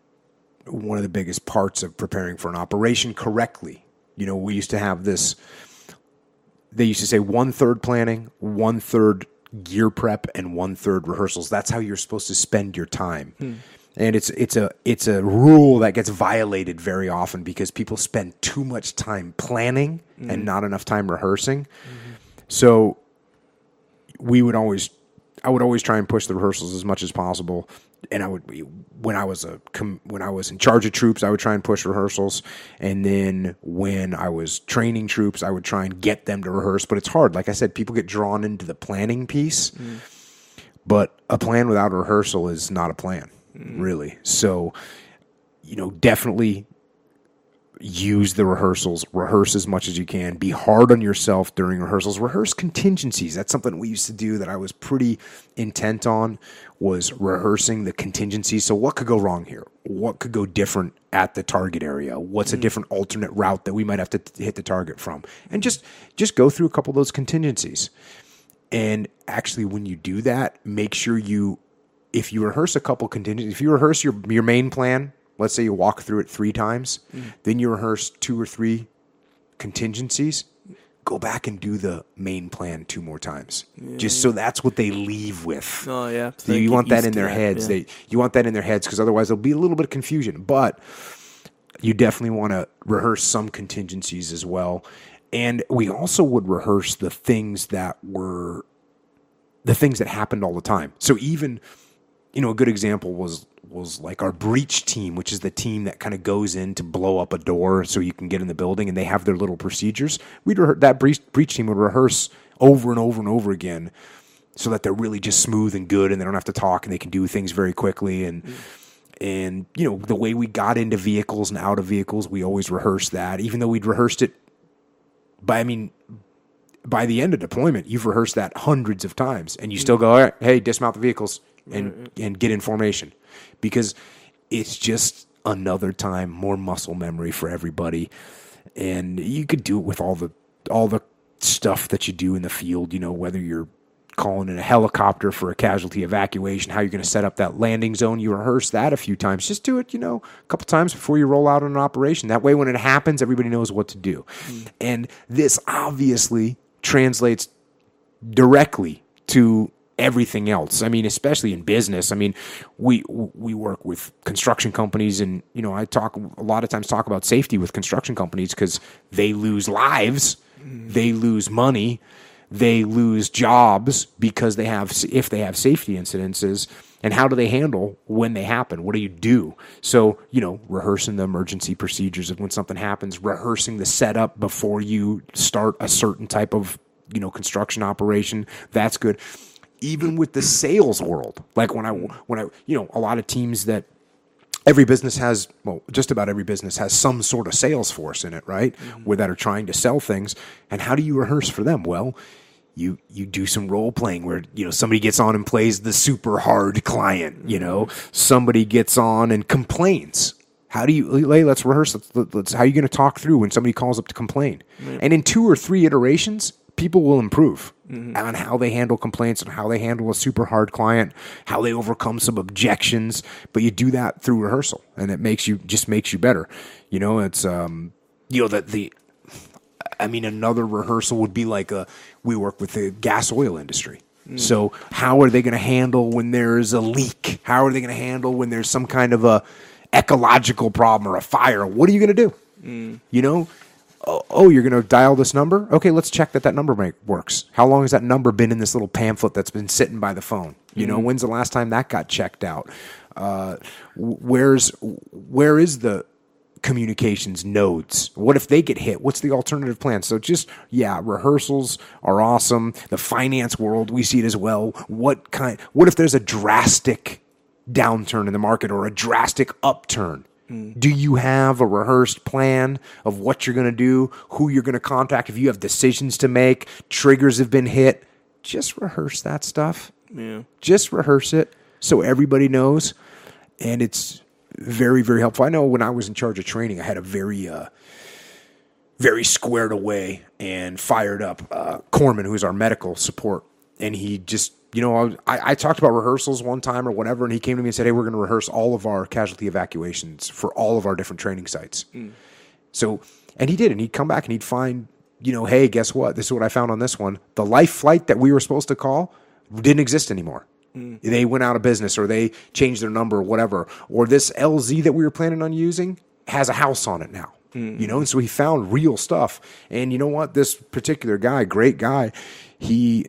one of the biggest parts of preparing for an operation correctly. You know, we used to have this. They used to say one third planning, one third gear prep, and one third rehearsals. That's how you're supposed to spend your time. Hmm and it's it's a it's a rule that gets violated very often because people spend too much time planning mm-hmm. and not enough time rehearsing. Mm-hmm. So we would always I would always try and push the rehearsals as much as possible. And I would when I was a when I was in charge of troops, I would try and push rehearsals. And then when I was training troops, I would try and get them to rehearse. But it's hard. Like I said, people get drawn into the planning piece. Mm. But a plan without a rehearsal is not a plan really. So, you know, definitely use the rehearsals, rehearse as much as you can, be hard on yourself during rehearsals, rehearse contingencies. That's something we used to do that I was pretty intent on was rehearsing the contingencies. So what could go wrong here? What could go different at the target area? What's a mm. different alternate route that we might have to hit the target from? And just just go through a couple of those contingencies. And actually, when you do that, make sure you, if you rehearse a couple contingencies, if you rehearse your your main plan, let's say you walk through it three times, then you rehearse two or three contingencies. Go back and do the main plan two more times, just so that's what they leave with. Oh yeah, So you want that in their heads. They you want that in their heads because otherwise there'll be a little bit of confusion. But you definitely want to rehearse some contingencies as well. And we also would rehearse the things that were the things that happened all the time. So even you know a good example was was like our breach team, which is the team that kind of goes in to blow up a door so you can get in the building, and they have their little procedures. We'd rehe- that breach, breach team would rehearse over and over and over again, so that they're really just smooth and good, and they don't have to talk, and they can do things very quickly. And and you know the way we got into vehicles and out of vehicles, we always rehearsed that, even though we'd rehearsed it. By I mean, by the end of deployment, you've rehearsed that hundreds of times, and you still go, All right, "Hey, dismount the vehicles and and get in formation," because it's just another time more muscle memory for everybody, and you could do it with all the all the stuff that you do in the field. You know, whether you're calling in a helicopter for a casualty evacuation, how you're going to set up that landing zone. You rehearse that a few times. Just do it, you know, a couple times before you roll out on an operation. That way, when it happens, everybody knows what to do. Mm. And this obviously translates directly to everything else. I mean, especially in business. I mean, we we work with construction companies, and you know, I talk a lot of times talk about safety with construction companies because they lose lives, they lose money, they lose jobs because they have if they have safety incidences. And how do they handle when they happen? What do you do? So, you know, rehearsing the emergency procedures of when something happens, rehearsing the setup before you start a certain type of, you know, construction operation. That's good even with the sales world. Like when i when i you know a lot of teams that every business has well just about every business has some sort of sales force in it right? Mm-hmm. Where that are trying to sell things. And how do you rehearse for them? Well you you do some role playing where you know somebody gets on and plays the super hard client you know? Mm-hmm. Somebody gets on and complains. How do you hey, let's rehearse. Let's, let's how are you going to talk through when somebody calls up to complain? And in two or three iterations people will improve mm-hmm. on how they handle complaints and how they handle a super hard client, how they overcome some objections. But you do that through rehearsal, and it makes you just makes you better. You know, it's um, you know that the, I mean, another rehearsal would be like a we work with the gas oil industry. Mm. So how are they going to handle when there's a leak? How are they going to handle when there's some kind of a ecological problem or a fire? What are you going to do? Mm. You know, oh, oh, you're going to dial this number? Okay, let's check that that number make, works. How long has that number been in this little pamphlet that's been sitting by the phone? You know, when's the last time that got checked out? Uh, where's where is the communications nodes? What if they get hit? What's the alternative plan? So just yeah, rehearsals are awesome. The finance world we see it as well. What kind? What if there's a drastic downturn in the market or a drastic upturn? Do you have a rehearsed plan of what you're going to do, who you're going to contact? If you have decisions to make, triggers have been hit, just rehearse that stuff. Yeah. Just rehearse it so everybody knows. And it's very, very helpful. I know when I was in charge of training, I had a very, uh, very squared away and fired up uh, Corpsman, who's our medical support. And he just, you know, I, I talked about rehearsals one time or whatever, and he came to me and said, Hey, we're going to rehearse all of our casualty evacuations for all of our different training sites. Mm. So, and he did, and he'd come back and he'd find, you know, hey, guess what? This is what I found on this one. The life flight that we were supposed to call didn't exist anymore. Mm. They went out of business or they changed their number or whatever. Or this LZ that we were planning on using has a house on it now. Mm. You know, and so he found real stuff. And you know what? This particular guy, great guy, he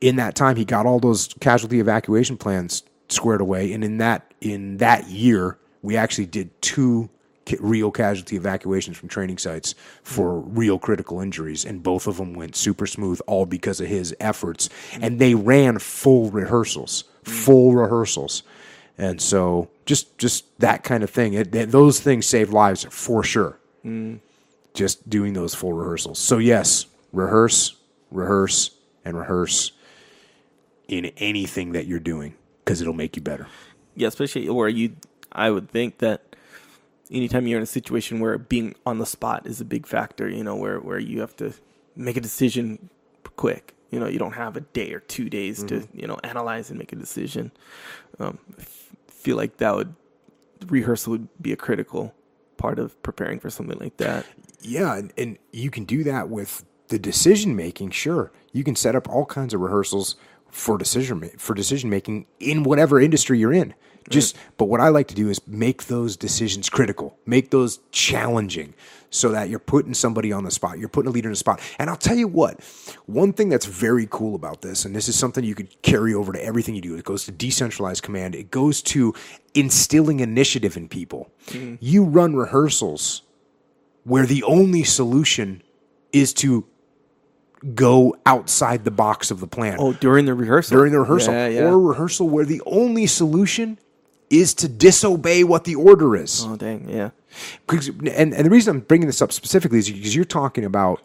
in that time he got all those casualty evacuation plans squared away. And in that in that year we actually did two real casualty evacuations from training sites for real critical injuries. And both of them went super smooth all because of his efforts. And they ran full rehearsals full rehearsals. And so just just that kind of thing. It, that- those things save lives for sure. Just doing those full rehearsals. So yes, rehearse, rehearse, and rehearse in anything that you're doing because it'll make you better. Yeah, especially where you, I would think that anytime you're in a situation where being on the spot is a big factor, you know, where, where you have to make a decision quick. You know, you don't have a day or two days to Mm-hmm. you know analyze and make a decision. Um, f- feel like that would rehearsal would be a critical part of preparing for something like that. Yeah, and, and you can do that with the decision making. Sure, you can set up all kinds of rehearsals for decision for decision making in whatever industry you're in. Just, but what I like to do is make those decisions critical, make those challenging, so that you're putting somebody on the spot, you're putting a leader in the spot. And I'll tell you what, one thing that's very cool about this, and this is something you could carry over to everything you do. It goes to decentralized command. It goes to instilling initiative in people. Mm-hmm. You run rehearsals where the only solution is to go outside the box of the plan Oh, during the rehearsal. during the rehearsal Yeah, yeah. or a rehearsal where the only solution is to disobey what the order is. oh, dang, yeah. And, and the reason I'm bringing this up specifically is because you're talking about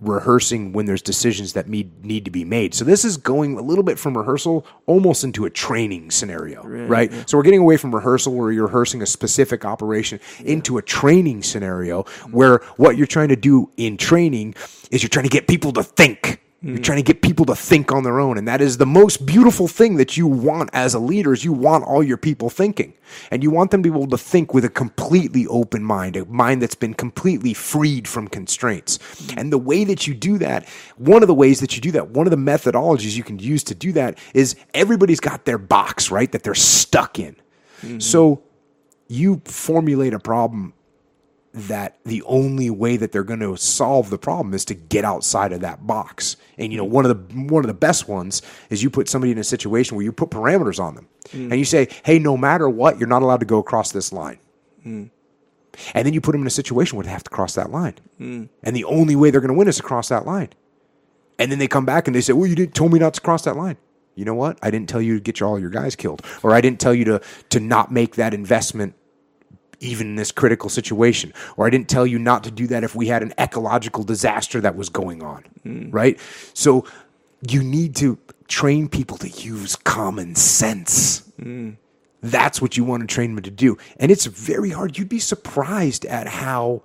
rehearsing when there's decisions that need, need to be made. So this is going a little bit from rehearsal almost into a training scenario, right? So we're getting away from rehearsal where you're rehearsing a specific operation into a training scenario where what you're trying to do in training is you're trying to get people to think. You're mm. trying to get people to think on their own. And that is the most beautiful thing that you want as a leader is you want all your people thinking. And you want them to be able to think with a completely open mind, a mind that's been completely freed from constraints. Mm. And the way that you do that, one of the ways that you do that, one of the methodologies you can use to do that is everybody's got their box, right? That they're stuck in. Mm-hmm. So you formulate a problem that the only way that they're going to solve the problem is to get outside of that box. And you know, one of the one of the best ones is you put somebody in a situation where you put parameters on them, mm. and you say, "Hey, no matter what, you're not allowed to go across this line." Mm. And then you put them in a situation where they have to cross that line, mm. and the only way they're going to win is to cross that line. And then they come back and they say, "Well, you didn't told me not to cross that line." You know what? I didn't tell you to get your, all your guys killed, or I didn't tell you to to not make that investment even in this critical situation. Or I didn't tell you not to do that if we had an ecological disaster that was going on. Hmm. Right? So you need to train people to use common sense. Hmm. That's what you want to train them to do. And it's very hard. You'd be surprised at how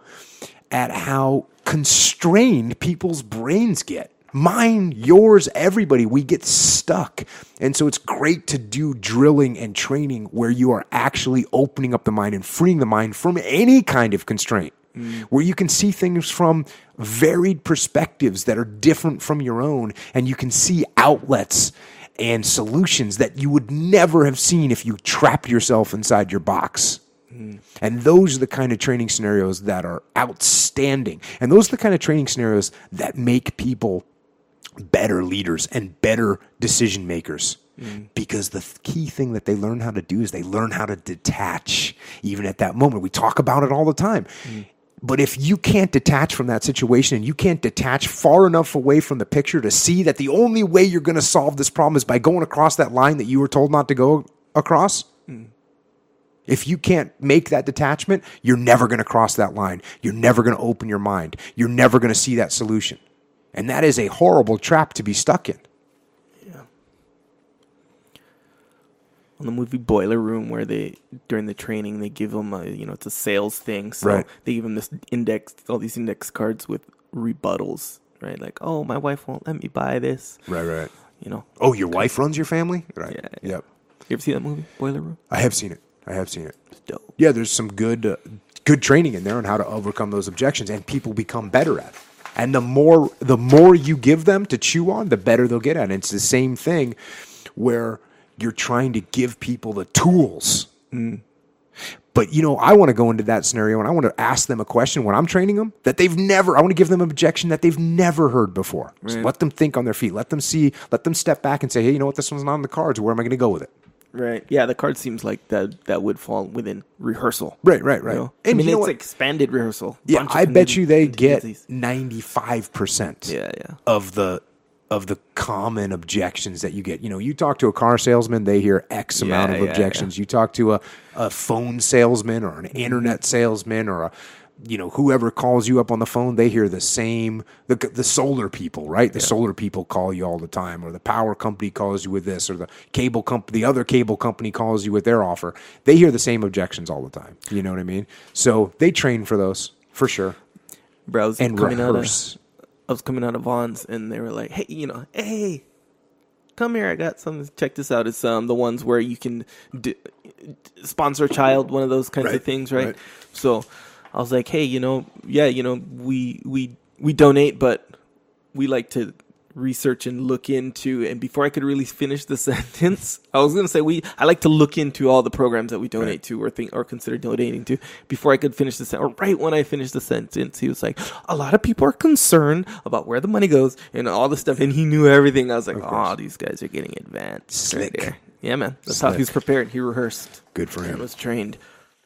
at how constrained people's brains get. Mine, yours, everybody, we get stuck. And so it's great to do drilling and training where you are actually opening up the mind and freeing the mind from any kind of constraint, mm. where you can see things from varied perspectives that are different from your own, and you can see outlets and solutions that you would never have seen if you trapped yourself inside your box. Mm. And those are the kind of training scenarios that are outstanding. And those are the kind of training scenarios that make people better leaders and better decision makers. Mm. Because the th- key thing that they learn how to do is they learn how to detach, even at that moment. We talk about it all the time. Mm. But if you can't detach from that situation and you can't detach far enough away from the picture to see that the only way you're going to solve this problem is by going across that line that you were told not to go across, mm. if you can't make that detachment, you're never going to cross that line. You're never going to open your mind. You're never going to see that solution. And that is a horrible trap to be stuck in. Yeah. On the movie Boiler Room where they during the training they give them a you know it's a sales thing so Right. they give them this index all these index cards with rebuttals right like oh my wife won't let me buy this Right, right. you know Oh, your wife runs your family? Right. Yeah, Yep. you ever see that movie Boiler Room I have seen it. I have seen it. it's dope Yeah, there's some good uh, good training in there on how to overcome those objections and people become better at it. And the more the more you give them to chew on, the better they'll get at it. It's the same thing where you're trying to give people the tools. Mm. But you know, I want to go into that scenario and I want to ask them a question when I'm training them that they've never. I want to give them an objection that they've never heard before. So let them think on their feet. Let them see. Let them step back and say, "Hey, you know what? This one's not on the cards. Where am I going to go with it?" Right yeah the card seems like that that would fall within rehearsal Right, right, right. you know? And I mean it's what? expanded rehearsal Yeah, I bet you they get ninety five percent. Yeah, yeah. Of the of the common objections that you get. You know, you talk to a car salesman, they hear X amount Yeah, of yeah, objections. You talk to a, a phone salesman or an internet salesman or a you know whoever calls you up on the phone, they hear the same. The the solar people, right? The solar people call you all the time, or the power company calls you with this, or the cable company, the other cable company calls you with their offer. They hear the same objections all the time. You know what I mean? So they train for those for sure browse and coming out of rehearse. I was coming out of Vons, and they were like, "Hey, you know, hey, come here. I got something. Check this out. It's um the ones where you can d- sponsor a child, one of those kinds Right, of things, right? right. So I was like, hey, you know, yeah, you know, we we we donate, but we like to research and look into. And before I could really finish the *laughs* sentence, I was gonna say we I like to look into all the programs that we donate Right. to or think or consider donating to. Before I could finish the sentence, or right when I finished the sentence, he was like, a lot of people are concerned about where the money goes and all the stuff, and he knew everything. I was like, oh, these guys are getting advanced. right Slick. there. Yeah, man. That's how Slick. he was prepared. He rehearsed Good for and him. was trained.